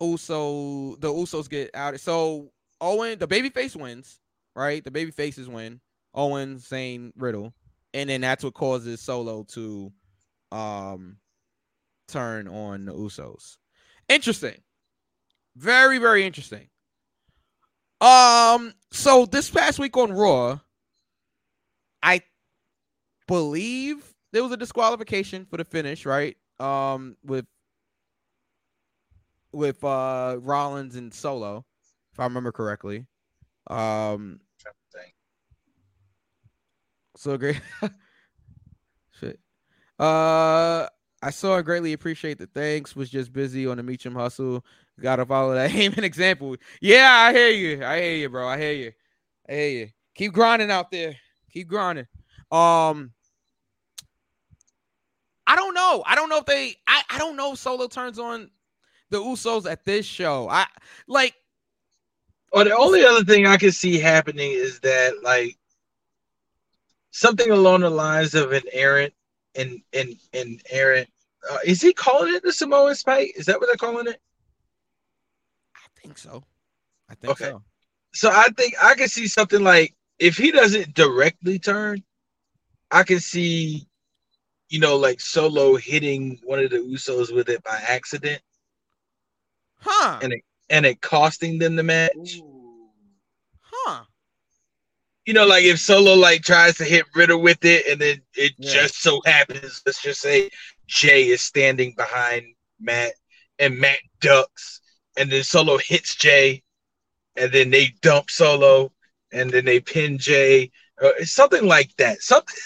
Uso, the Usos get out. So Owen, the babyface wins, right? The baby faces win. Owen, Zayn, Riddle, and then that's what causes Solo to, um, turn on the Usos. Interesting, very very interesting. Um, so this past week on Raw, I believe there was a disqualification for the finish, right? Um, with with uh Rollins and Solo, if I remember correctly. Um. So great. Shit. Uh, I saw and greatly appreciate the thanks. Was just busy on the Meacham hustle. Got to follow that Heyman example. Yeah, I hear you. I hear you, bro. I hear you. I hear you. Keep grinding out there. Keep grinding. Um, I don't know. I don't know if they. I I don't know if Solo turns on the Usos at this show. I like. Or the only other thing I can see happening is that like something along the lines of an errant and and and errant. Uh, is he calling it the Samoan spike? Is that what they're calling it? I think so. I think Okay. so. So I think I can see something like if he doesn't directly turn, I can see, you know, like Solo hitting one of the Usos with it by accident Huh? And it, and it costing them the match. Huh? You know, like if Solo like tries to hit Riddle with it, and then it Yeah. just so happens, let's just say Jey is standing behind Matt, and Matt ducks, and then Solo hits Jey, and then they dump Solo, and then they pin Jey, or something like that. Something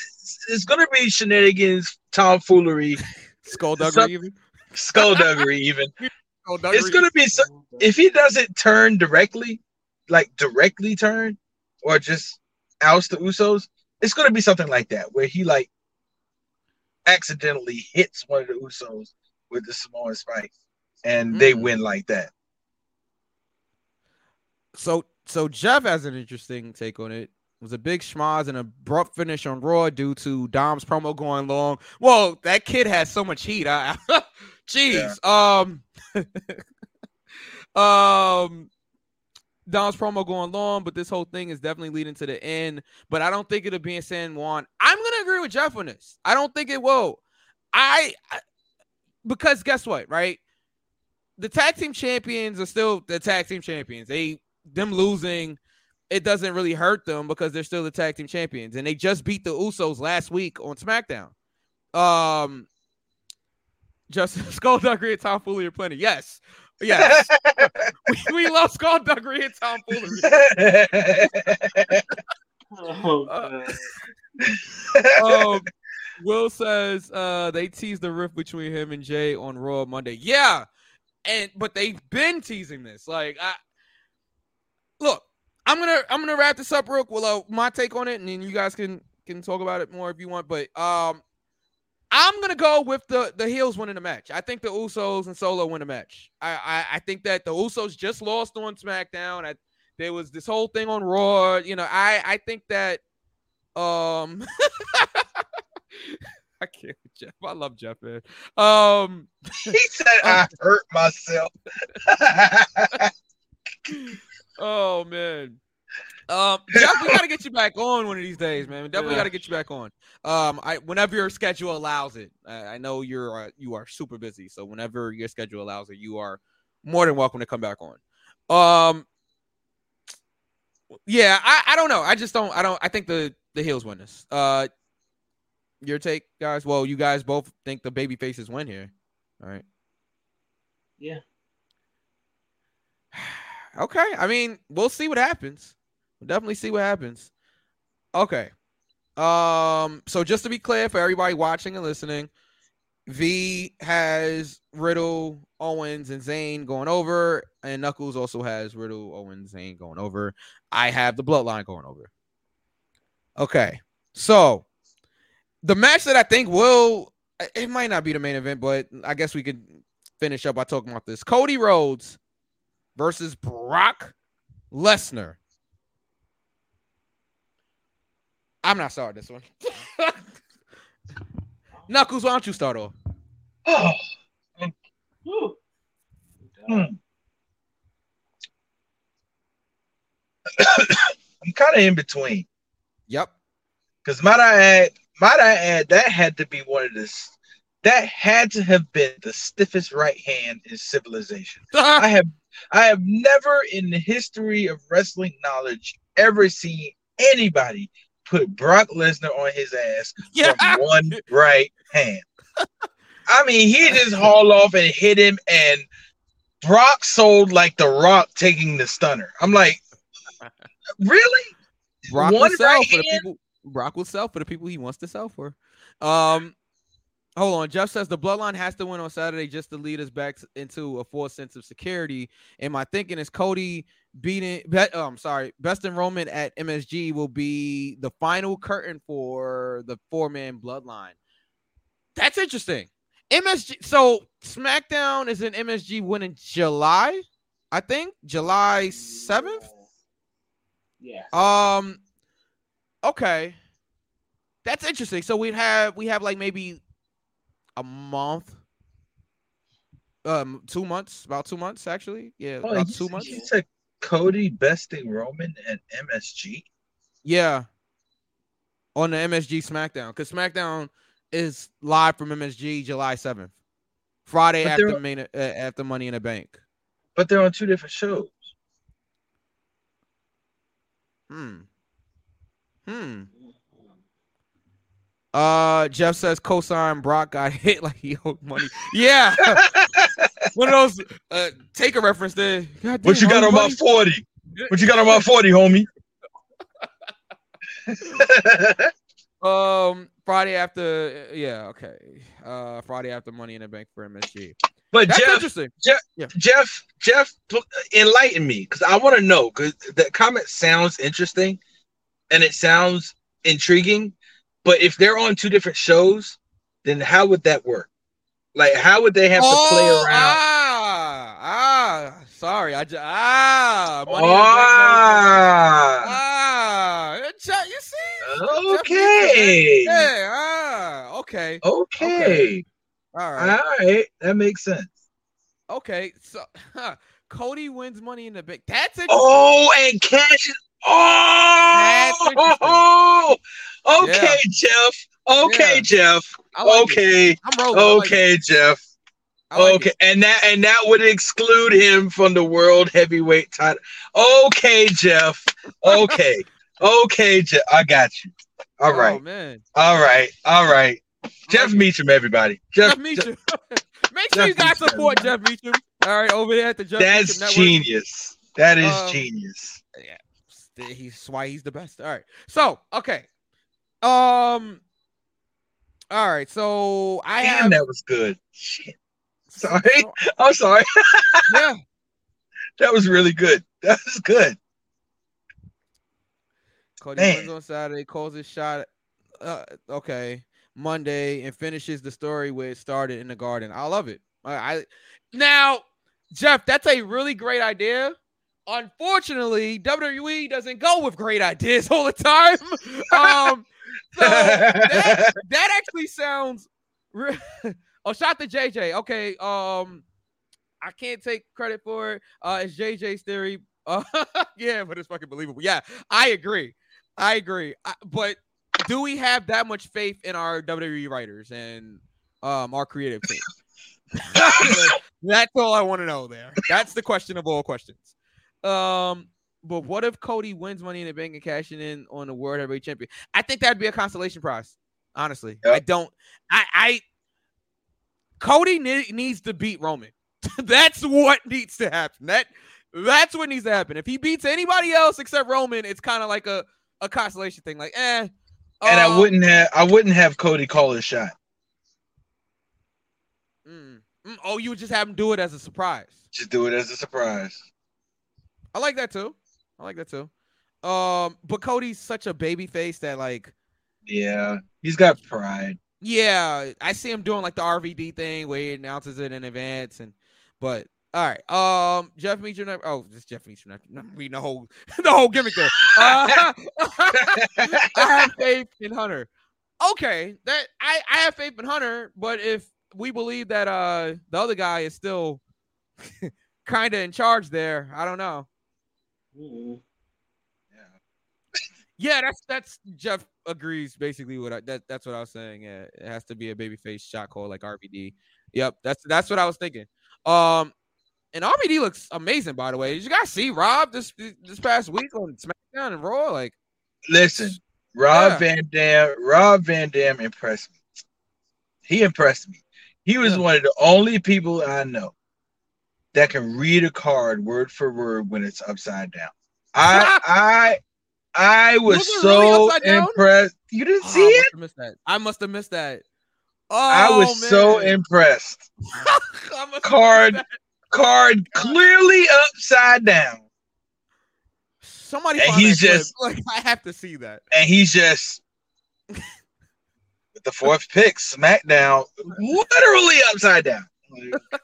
it's gonna be shenanigans, tomfoolery, Skullduggery. Some- even? skullduggery, even. Skullduggery. It's gonna be so, if he doesn't turn directly, like directly turn, or just oust the Usos, it's gonna be something like that where he like accidentally hits one of the Usos with the Samoan spike, and they Mm. win like that. So so Jeff has an interesting take on it. was a big schmoz and a abrupt finish on Raw due to Dom's promo going long. Whoa, that kid has so much heat. I, jeez. Um, um, Dom's promo going long, but this whole thing is definitely leading to the end. But I don't think it'll be in San Juan. I'm gonna agree with Jeff on this. I don't think it will. I, I because guess what, right? The tag team champions are still the tag team champions. They them losing, it doesn't really hurt them because they're still the tag team champions, and they just beat the Usos last week on SmackDown. Um, just Skullduggery and Tom Foley are plenty. Yes, yes, we, we love Skullduggery and Tom Foley. Oh, Uh, um, Will says uh, they teased the rift between him and Jey on Raw Monday. Yeah, and but they've been teasing this. Like, I look, I'm gonna I'm gonna wrap this up real. Well, my take on it, and then you guys can can talk about it more if you want. But um, I'm gonna go with the the heels winning the match. I think the Usos and Solo win the match. I I, I think that the Usos just lost on SmackDown. I, there was this whole thing on Raw. You know, I I think that um. I can't, Jeff. I love Jeff, man. Um, he said I hurt myself. oh man. Um, Jeff, we gotta get you back on one of these days, man. We definitely Yeah. gotta get you back on. Um, I whenever your schedule allows it. I, I know you're uh, you are super busy, so whenever your schedule allows it, you are more than welcome to come back on. Um, yeah, I, I don't know. I just don't. I don't. I think the the heels win this. Uh, your take, guys. Well, you guys both think the baby faces win here. All right. Yeah. Okay. I mean, we'll see what happens. We'll definitely see what happens. Okay. Um, so just to be clear for everybody watching and listening, V has Riddle, Owens, and Zayn going over, and Knuckles also has Riddle, Owens, Zayn going over. I have the bloodline going over. Okay. So the match that I think will it might not be the main event, but I guess we could finish up by talking about this. Cody Rhodes versus Brock Lesnar. I'm not starting this one. Knuckles, why don't you start off? Oh. I'm kind of in between Yep. because might I add, might I add, that had to be one of the that had to have been the stiffest right hand in civilization. I have I have never in the history of wrestling knowledge ever seen anybody put Brock Lesnar on his ass yeah. from one right hand. I mean, he just hauled off and hit him, and Brock sold like the Rock taking the stunner. I'm like, really? Brock will sell right for the people. Brock will sell for the people he wants to sell for. Um, hold on. Jeff says the bloodline has to win on Saturday just to lead us back into a false sense of security. And my thinking is Cody beating. Bet, oh, I'm sorry. Best enrollment at MSG will be the final curtain for the four man bloodline. That's interesting. MSG. So SmackDown is in MSG win in July. I think July seventh. Yeah. Um. Okay, that's interesting. So we'd have we have like maybe a month, um, two months, about two months actually. Yeah, Oh, about two months. he said Cody besting Roman and MSG. Yeah, on the MSG SmackDown because SmackDown is live from MSG July seventh, Friday But after main uh, after Money in the Bank. But they're on two different shows. Hmm. Hmm. Uh, Jeff says cosign Brock got hit like he owed money. Yeah, one of those. Uh, take a reference there. God What damn, you got on my 40? What you got on my 40, homie? Um, Friday after. Yeah, okay. Uh, Friday after Money in the Bank for MSG. but That's Jeff, interesting. Jeff, Jeff, pl- enlighten me because I want to know because the comment sounds interesting and it sounds intriguing. But if they're on two different shows, then how would that work? Like, how would they have to play Oh, around? Ah, ah. Sorry, I just ah. Money in the Bank knows- Ah, Ah, Je- Okay. Yeah. Ah, okay. Okay. All right. All right. That makes sense. Okay. So huh, Cody wins money in the bank. That's it. Oh, and cash Oh, okay, Jeff. Okay, Yeah. Jeff. Like okay, I'm rolling. Like okay, Jeff. Like okay, it. and that and that would exclude him from the world heavyweight title. Okay, Jeff. Okay, okay, Jeff. I got you. All right, oh, man. All right, all right. Jeff. Meacham, everybody. Jeff, Jeff Meacham. Make sure you Jeff guys Meacham, support Jeff Meacham. All right, over there at the Jeff that's Meacham Network. genius. That is Um, genius. He's why he's the best. All right. So okay. Um. All right. So I Damn, have. that was good. Shit. Sorry, so- I'm sorry. yeah. that was really good. That was good. Cody Man. wins on Saturday, calls his shot. Uh, okay, Monday, and finishes the story where it started in the garden. I love it. I, I now, Jeff, that's a really great idea. Unfortunately, WWE doesn't go with great ideas all the time. Um, so that, that actually sounds. Re- oh, shot to JJ. Okay. Um, I can't take credit for it. Uh, it's JJ's theory. Uh, yeah, but it's fucking believable. Yeah, I agree. I agree. I, but do we have that much faith in our WWE writers and um our creative team? That's all I want to know. There. That's the question of all questions. Um, but what if Cody wins Money in the Bank and cashing in on the World Heavyweight Champion? I think that'd be a consolation prize. Honestly, I don't. I, I Cody ne- needs to beat Roman. that's what needs to happen. That that's what needs to happen. If he beats anybody else except Roman, it's kind of like a a consolation thing. Like, eh. and I um, wouldn't have I wouldn't have Cody call his shot. mm, mm, oh, you would just have him do it as a surprise. Just do it as a surprise. I like that too. I like that too. Um, but Cody's such a baby face that like, Yeah, he's got pride. yeah, I see him doing like the RVD thing where he announces it in advance, and but all right, um, Jeff Meacham. Oh, just Jeff Meacham. Not reading the whole the whole gimmick there. Uh, I have faith in Hunter. Okay, that I I have faith in Hunter, but if we believe that uh the other guy is still kind of in charge there, I don't know. Mm. Yeah, that's that's Jeff agrees basically what I that, that's what I was saying. Yeah, it has to be a babyface shot call like RVD. Yep, that's that's what I was thinking. Um, and RVD looks amazing by the way. Did you guys see Rob this this past week on SmackDown and Raw? Like, Listen, Rob Yeah. Van Dam, Rob Van Dam impressed me. He impressed me. He was Yeah. one of the only people I know that can read a card word for word when it's upside down. I I I was, Was really so down? impressed. You didn't oh, see I it? must have missed that. I must have missed that. Oh, I was so impressed. I must have Card card clearly upside down. Somebody And he's clip. just- like I have to see that. and he's just with the fourth pick, SmackDown, literally upside down. Like,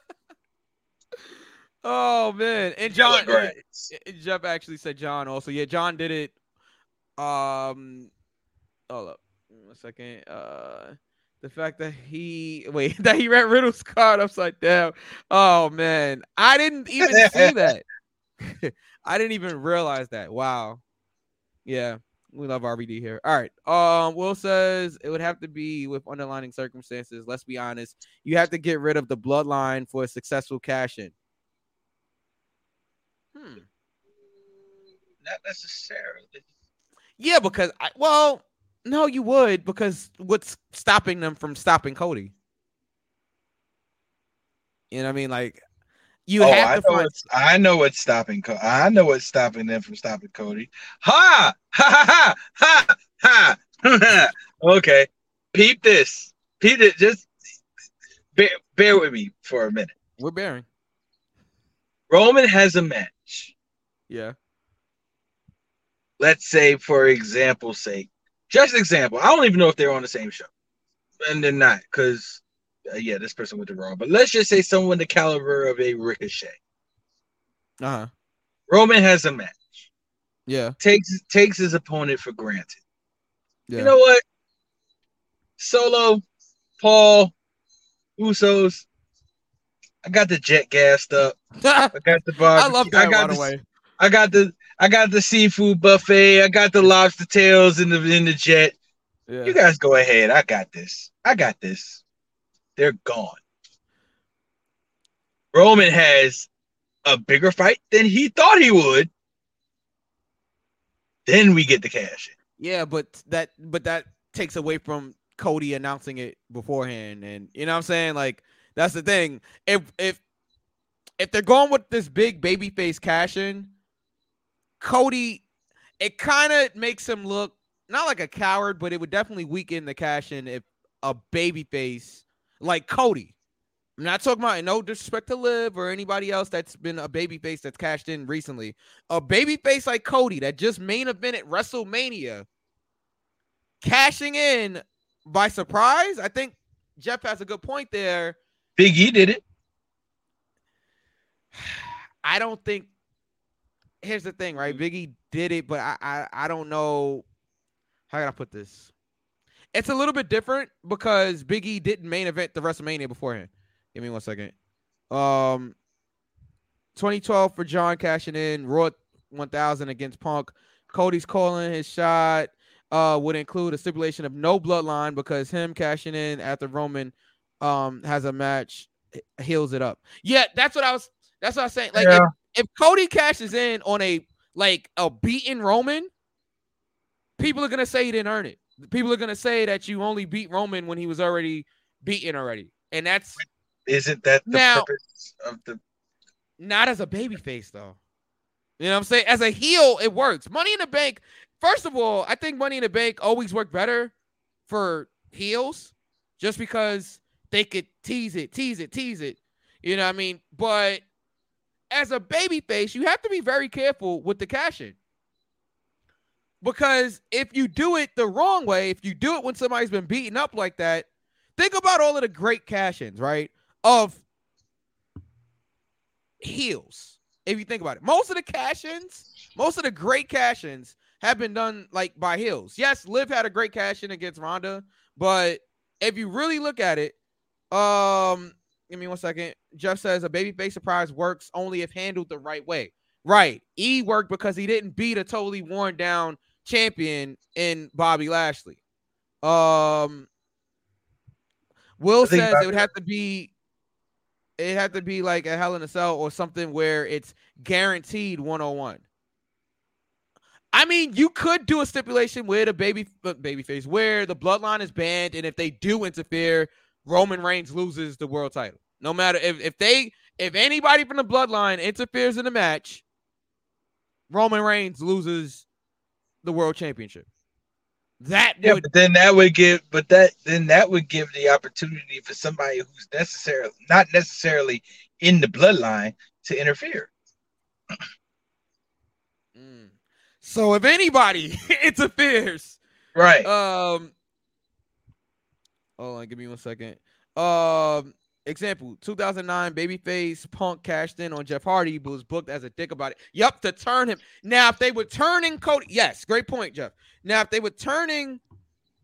Oh man, and John Jeff actually said John also. Yeah, John did it. Um, hold up one second. Uh, the fact that he wait that he read Riddle's card upside down. Oh man, I didn't even see that. I didn't even realize that. Wow. Yeah, we love RVD here. All right. Um, Will says it would have to be with underlining circumstances. Let's be honest. You have to get rid of the bloodline for a successful cash in. Hmm. Not necessarily. Yeah, because I well, no, you would because what's stopping them from stopping Cody? You know what I mean? Like you oh, have I to know find I know what's stopping Co- I know what's stopping them from stopping Cody. Ha ha ha ha ha. ha. okay, peep this. Peep it. Just bear, bear with me for a minute. we're bearing. Roman has a match. Yeah. Let's say, for example's sake, just example. I don't even know if they're on the same show, and they're not because, uh, yeah, this person went to Raw. But let's just say someone the caliber of a Ricochet. Uh-huh. Roman has a match. Yeah. takes takes his opponent for granted. Yeah. You know what? Solo, Paul, Usos. I got the jet gassed up. I got the bar. I love that. I got by the the, way, I got the I got the seafood buffet. I got the lobster tails in the in the jet. yeah. You guys go ahead. I got this. I got this. They're gone. Roman has a bigger fight than he thought he would. Then we get the cash. in. Yeah, but that but that takes away from Cody announcing it beforehand, and you know what I'm saying. Like that's the thing. If if if they're going with this big babyface cash in, Cody, it kind of makes him look not like a coward, but it would definitely weaken the cash in if a babyface like Cody. I'm not talking about no disrespect to Liv or anybody else that's been a babyface that's cashed in recently. A babyface like Cody that just main evented WrestleMania, cashing in by surprise. I think Jeff has a good point there. Big E did it. I don't think. Here's the thing, right? Biggie did it, but I, I I don't know how can I put this. It's a little bit different because Biggie didn't main event the WrestleMania beforehand. Give me one second. Um, 2012 for John cashing in Raw 1000 against Punk. Cody's calling his shot. Uh, would include a stipulation of no bloodline because him cashing in after Roman um has a match heals it up. Yeah, that's what I was. That's what I was saying. Like Yeah. If, Cody cashes in on a like a beaten Roman, people are gonna say he didn't earn it. People are gonna say that you only beat Roman when he was already beaten already, and that's Isn't that the Now- purpose of the not as a baby face though. You know what I'm saying? As a heel, it works. Money in the Bank. First of all, I think Money in the Bank always worked better for heels, just because they could tease it, tease it, tease it. You know what I mean? But as a baby face, you have to be very careful with the cash in. Because if you do it the wrong way, if you do it when somebody's been beaten up like that, think about all of the great cash ins, right? Of heels. If you think about it, most of the cash ins, most of the great cash ins have been done like by heels. Yes, Liv had a great cash in against Ronda, but if you really look at it, um, give me one second. Jeff says a babyface surprise works only if handled the right way. Right. E worked because he didn't beat a totally worn down champion in Bobby Lashley. Um, Will says Bobby- it would have to be it had to be like a Hell in a Cell or something where it's guaranteed 101. I mean, you could do a stipulation where the baby uh, babyface where the bloodline is banned, and if they do interfere, Roman Reigns loses the world title. No matter if, if they if anybody from the bloodline interferes in the match, Roman Reigns loses the world championship. That Yeah, would but then that would give, but that then that would give the opportunity for somebody who's necessarily not necessarily in the bloodline to interfere. Mm. So if anybody interferes, Right. um, hold on, give me one second. Um, example: 2009 babyface Punk cashed in on Jeff Hardy, but was booked as a dick about it. Yup, to turn him. Now, if they were turning Cody, yes, great point, Jeff. Now, if they were turning,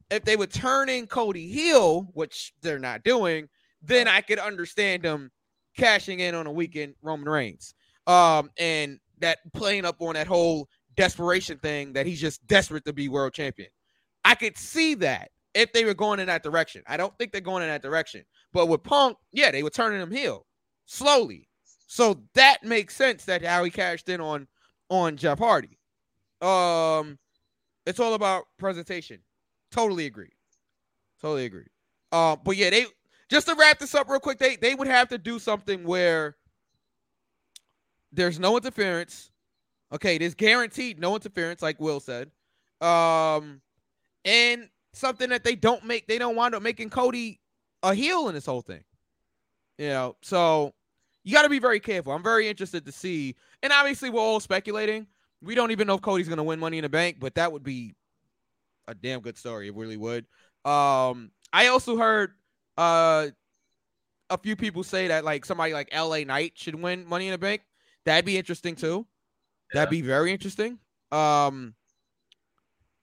if they were turning Cody heel, which they're not doing, then I could understand them cashing in on a weekend Roman Reigns. Um, and that playing up on that whole desperation thing that he's just desperate to be world champion. I could see that if they were going in that direction. I don't think they're going in that direction. But with Punk, yeah, they were turning him heel slowly. So that makes sense that how he cashed in on on Jeff Hardy. Um it's all about presentation. Totally agree. Totally agree. Um, but yeah, they just to wrap this up real quick, they they would have to do something where there's no interference. Okay, there's guaranteed no interference, like Will said. Um, and something that they don't make, they don't wind up making Cody a heel in this whole thing. You know, so you got to be very careful. I'm very interested to see, and obviously we're all speculating. We don't even know if Cody's gonna win Money in the Bank, but that would be a damn good story. It really would. Um, I also heard uh a few people say that like somebody like LA Knight should win Money in the Bank. That'd be interesting too. That'd be very interesting. Um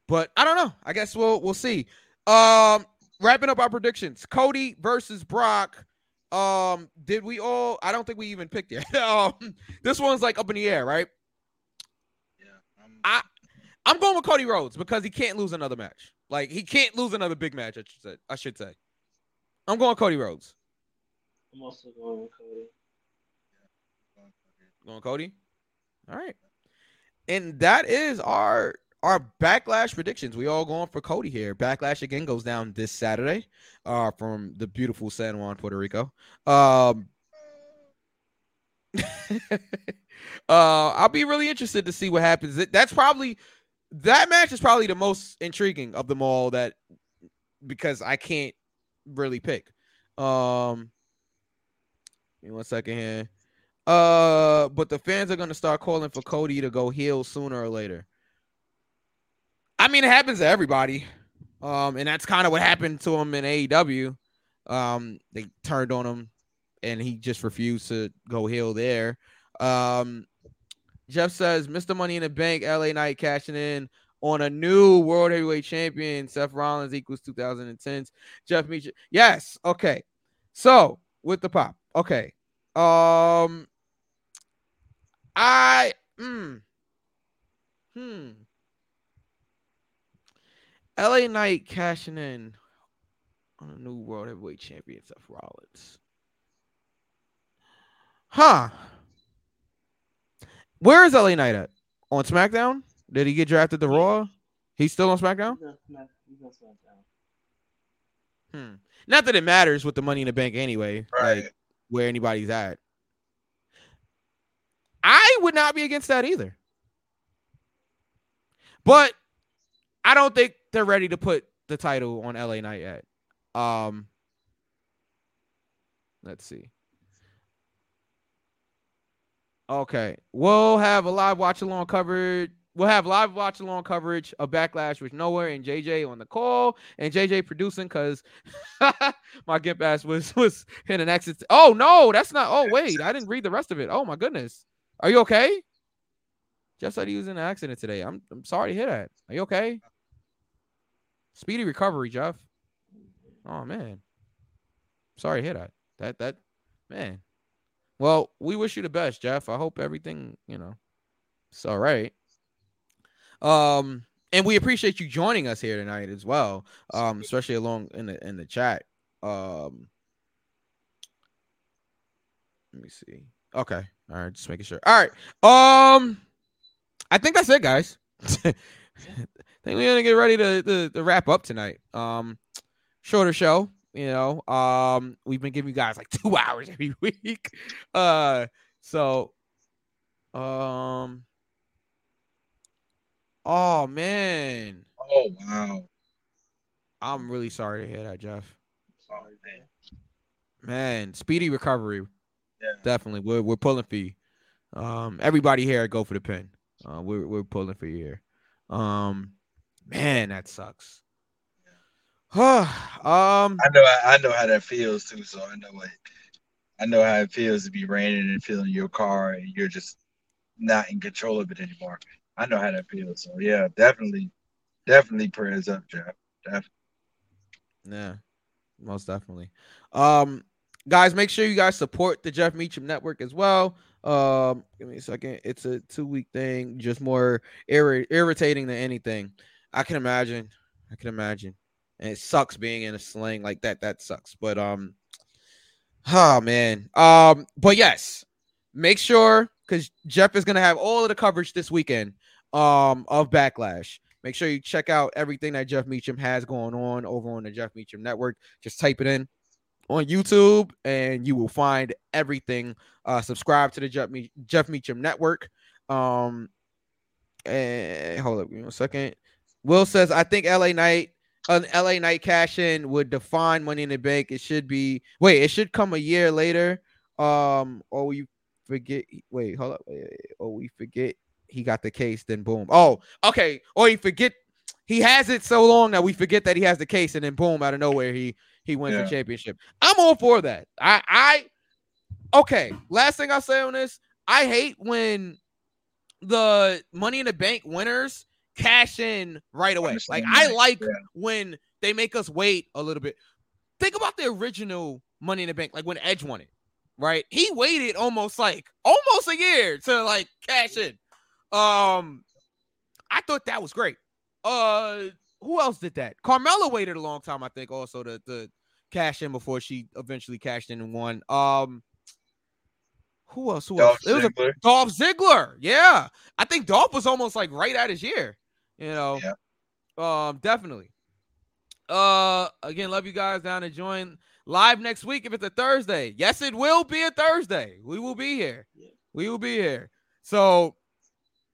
but I don't know. I guess we'll we'll see. Um, wrapping up our predictions: Cody versus Brock. Um, did we all? I don't think we even picked yet. um, this one's like up in the air, right? Yeah. I'm, I I'm going with Cody Rhodes because he can't lose another match. Like he can't lose another big match. I should say. I should say. I'm going Cody Rhodes. I'm also going with Cody. Going Cody. All right. And that is our our backlash predictions. We all going for Cody here. Backlash again goes down this Saturday, uh, from the beautiful San Juan, Puerto Rico. Um, uh, I'll be really interested to see what happens. That's probably that match is probably the most intriguing of them all. That because I can't really pick. Um, give me one second here. Uh, but the fans are gonna start calling for Cody to go heel sooner or later. I mean, it happens to everybody. Um, and that's kind of what happened to him in AEW. Um, they turned on him and he just refused to go heel there. Um, Jeff says Mr. Money in the Bank, LA Knight cashing in on a new World Heavyweight Champion. Seth Rollins equals 2010s. Jeff Meach. Yes. Okay. So with the pop. Okay. Um, I mm, hmm. LA Knight cashing in on a new World Heavyweight Champion Seth Rollins. Huh. Where is LA Knight at? On SmackDown? Did he get drafted to Raw? He's still on SmackDown? He's on Smack- SmackDown. Hmm. Not that it matters with the money in the bank anyway. Right. Like where anybody's at. I would not be against that either. But I don't think they're ready to put the title on LA Knight yet. Um let's see. Okay. We'll have a live watch along coverage. We'll have live watch along coverage of Backlash with Nowhere and JJ on the call and JJ producing because my gimp ass was was in an exit. Oh no, that's not. Oh wait, I didn't read the rest of it. Oh my goodness, are you okay? Jeff said he was in an accident today. I'm I'm sorry to hear that. Are you okay? Speedy recovery, Jeff. Oh man, sorry to hear that. That that man. Well, we wish you the best, Jeff. I hope everything you know, it's all right. Um, and we appreciate you joining us here tonight as well. Um, especially along in the in the chat. Um, let me see. Okay, all right, just making sure. All right. Um, I think that's it, guys. I think we're gonna get ready to, to to wrap up tonight. Um, shorter show. You know, um, we've been giving you guys like two hours every week. Uh, so, um. Oh man, Oh wow. I'm really sorry to hear that, Jeff. Sorry, man. Man, speedy recovery. Yeah. Definitely. We're we're pulling for you. Um, everybody here go for the pin. Uh, we're we're pulling for you here. Um, man, that sucks. um, I know I know how that feels too, so I know what I know how it feels to be raining and feeling your car and you're just not in control of it anymore. I know how that feels. So yeah, definitely, definitely prayers up, Jeff. Definitely. Yeah, most definitely. Um, guys, make sure you guys support the Jeff Meacham Network as well. Um, give me a second. It's a two week thing, just more irri- irritating than anything. I can imagine. I can imagine, and it sucks being in a sling like that. That sucks. But um, oh man. Um, but yes, make sure because Jeff is gonna have all of the coverage this weekend um of Backlash. Make sure you check out everything that Jeff Meacham has going on over on the Jeff Meacham Network. Just type it in on YouTube and you will find everything. Uh, subscribe to the Jeff, Me- Jeff Meacham Network. Um, and hold up, give me. Will says, I think LA Knight, an LA Knight cash in would define Money in the Bank. It should be wait, it should come a year later. Um, or we forget. Wait, hold up. Wait, wait, wait. Or we forget he got the case, then boom. Oh, okay. Or you forget he has it so long that we forget that he has the case, and then boom, out of nowhere, he he wins Yeah. the championship. I'm all for that. I I okay. Last thing I'll say on this, I hate when the money in the bank winners cash in right away. Like I like yeah. when they make us wait a little bit. Think about the original Money in the Bank, like when Edge won it, right? He waited almost like almost a year to like cash in. Um, I thought that was great. Uh, who else did that? Carmella waited a long time, I think, also to, to cash in before she eventually cashed in and won. Um, who else? Who Dolph else? It was a Ziggler. Dolph Ziggler. Yeah, I think Dolph was almost like right at his year. You know, um, definitely. Uh, again, love you guys down to join live next week if it's a Thursday. Yes, it will be a Thursday. We will be here. We will be here. So,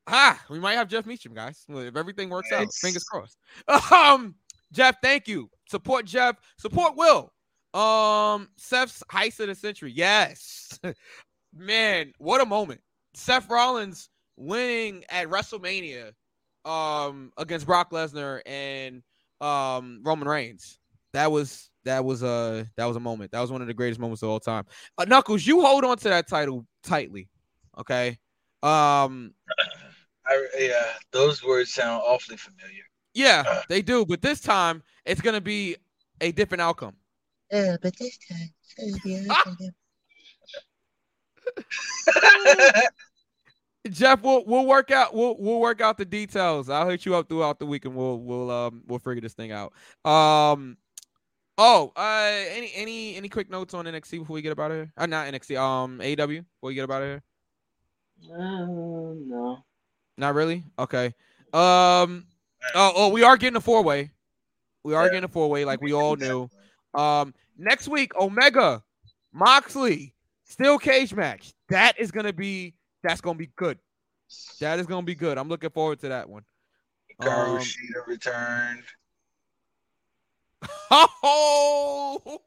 ah, we might have Jeff Meacham, guys. If everything works out, Nice. fingers crossed. Um, Jeff, thank you. Support Jeff. Support Will. Um, Seth's heist of the century. Yes, man, what a moment. Seth Rollins winning at WrestleMania um against Brock Lesnar and um Roman Reigns. That was that was a that was a moment. That was one of the greatest moments of all time. Uh, Knuckles, you hold on to that title tightly, okay? Um, I, yeah, those words sound awfully familiar. yeah, they do, but this time it's gonna be a different outcome. Yeah, but this time it's gonna be Jeff, we'll we'll work out we'll we'll work out the details. I'll hit you up throughout the week and we'll we'll um we'll figure this thing out. Um oh uh any any any quick notes on NXT before we get about here? Uh, not NXT, um AEW before we get about here? Uh, no. Not really? Okay. Um oh oh we are getting a four way. We are Yeah. getting a four way like we all knew. Um next week, Omega, Moxley, still cage match. That is gonna be that's gonna be good. That is gonna be good. I'm looking forward to that one. Hikaru Um, Shida returned.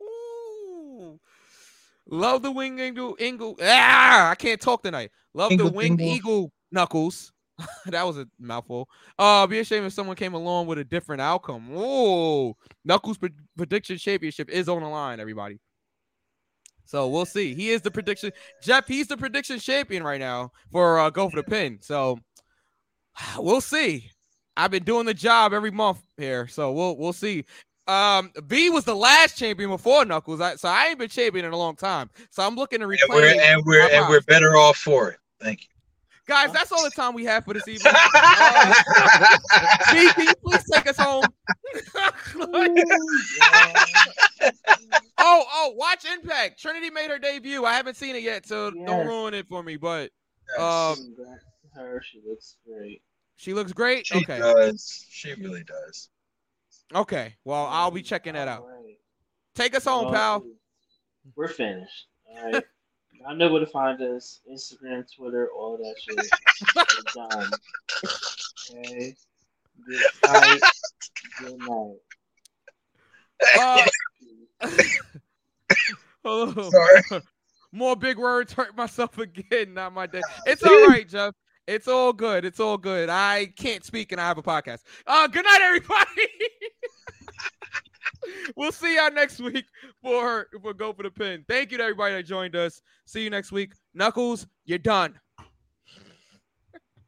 Oh, love the wing eagle. Eagle. Ah, I can't talk tonight. Love Eagle the winged dingle. eagle knuckles. that was a mouthful. Uh, be a shame if someone came along with a different outcome. Oh, Knuckles Pre- prediction championship is on the line, everybody. So we'll see. He is the prediction. Jeff, he's the prediction champion right now for uh, go for the pin. So we'll see. I've been doing the job every month here, so we'll we'll see. Um, V was the last champion before Knuckles, I, so I ain't been champion in a long time. So I'm looking to And we're and we're and we're better off for it. Thank you. Guys. That's all the time we have for this evening. Uh, V, can you please take us home? oh, oh, watch Impact. Trinity made her debut. I haven't seen it yet, so don't ruin it for me. But Yes. um, her. She looks great. she looks great. she Okay, does. She really does. okay. Well, I'll be checking that out. All right. Take us home, Well, pal. We're finished. All right. I know where to find us. Instagram, Twitter, all that shit. We're done. Okay. Good night. Good night. Uh, oh, Sorry. more big words hurt myself again. Not my day. It's all right, Jeff. It's all good. It's all good. I can't speak and I have a podcast. Uh, good night, everybody. we'll see y'all next week for for go for the pin. Thank you to everybody that joined us. See you next week. Knuckles, you're done.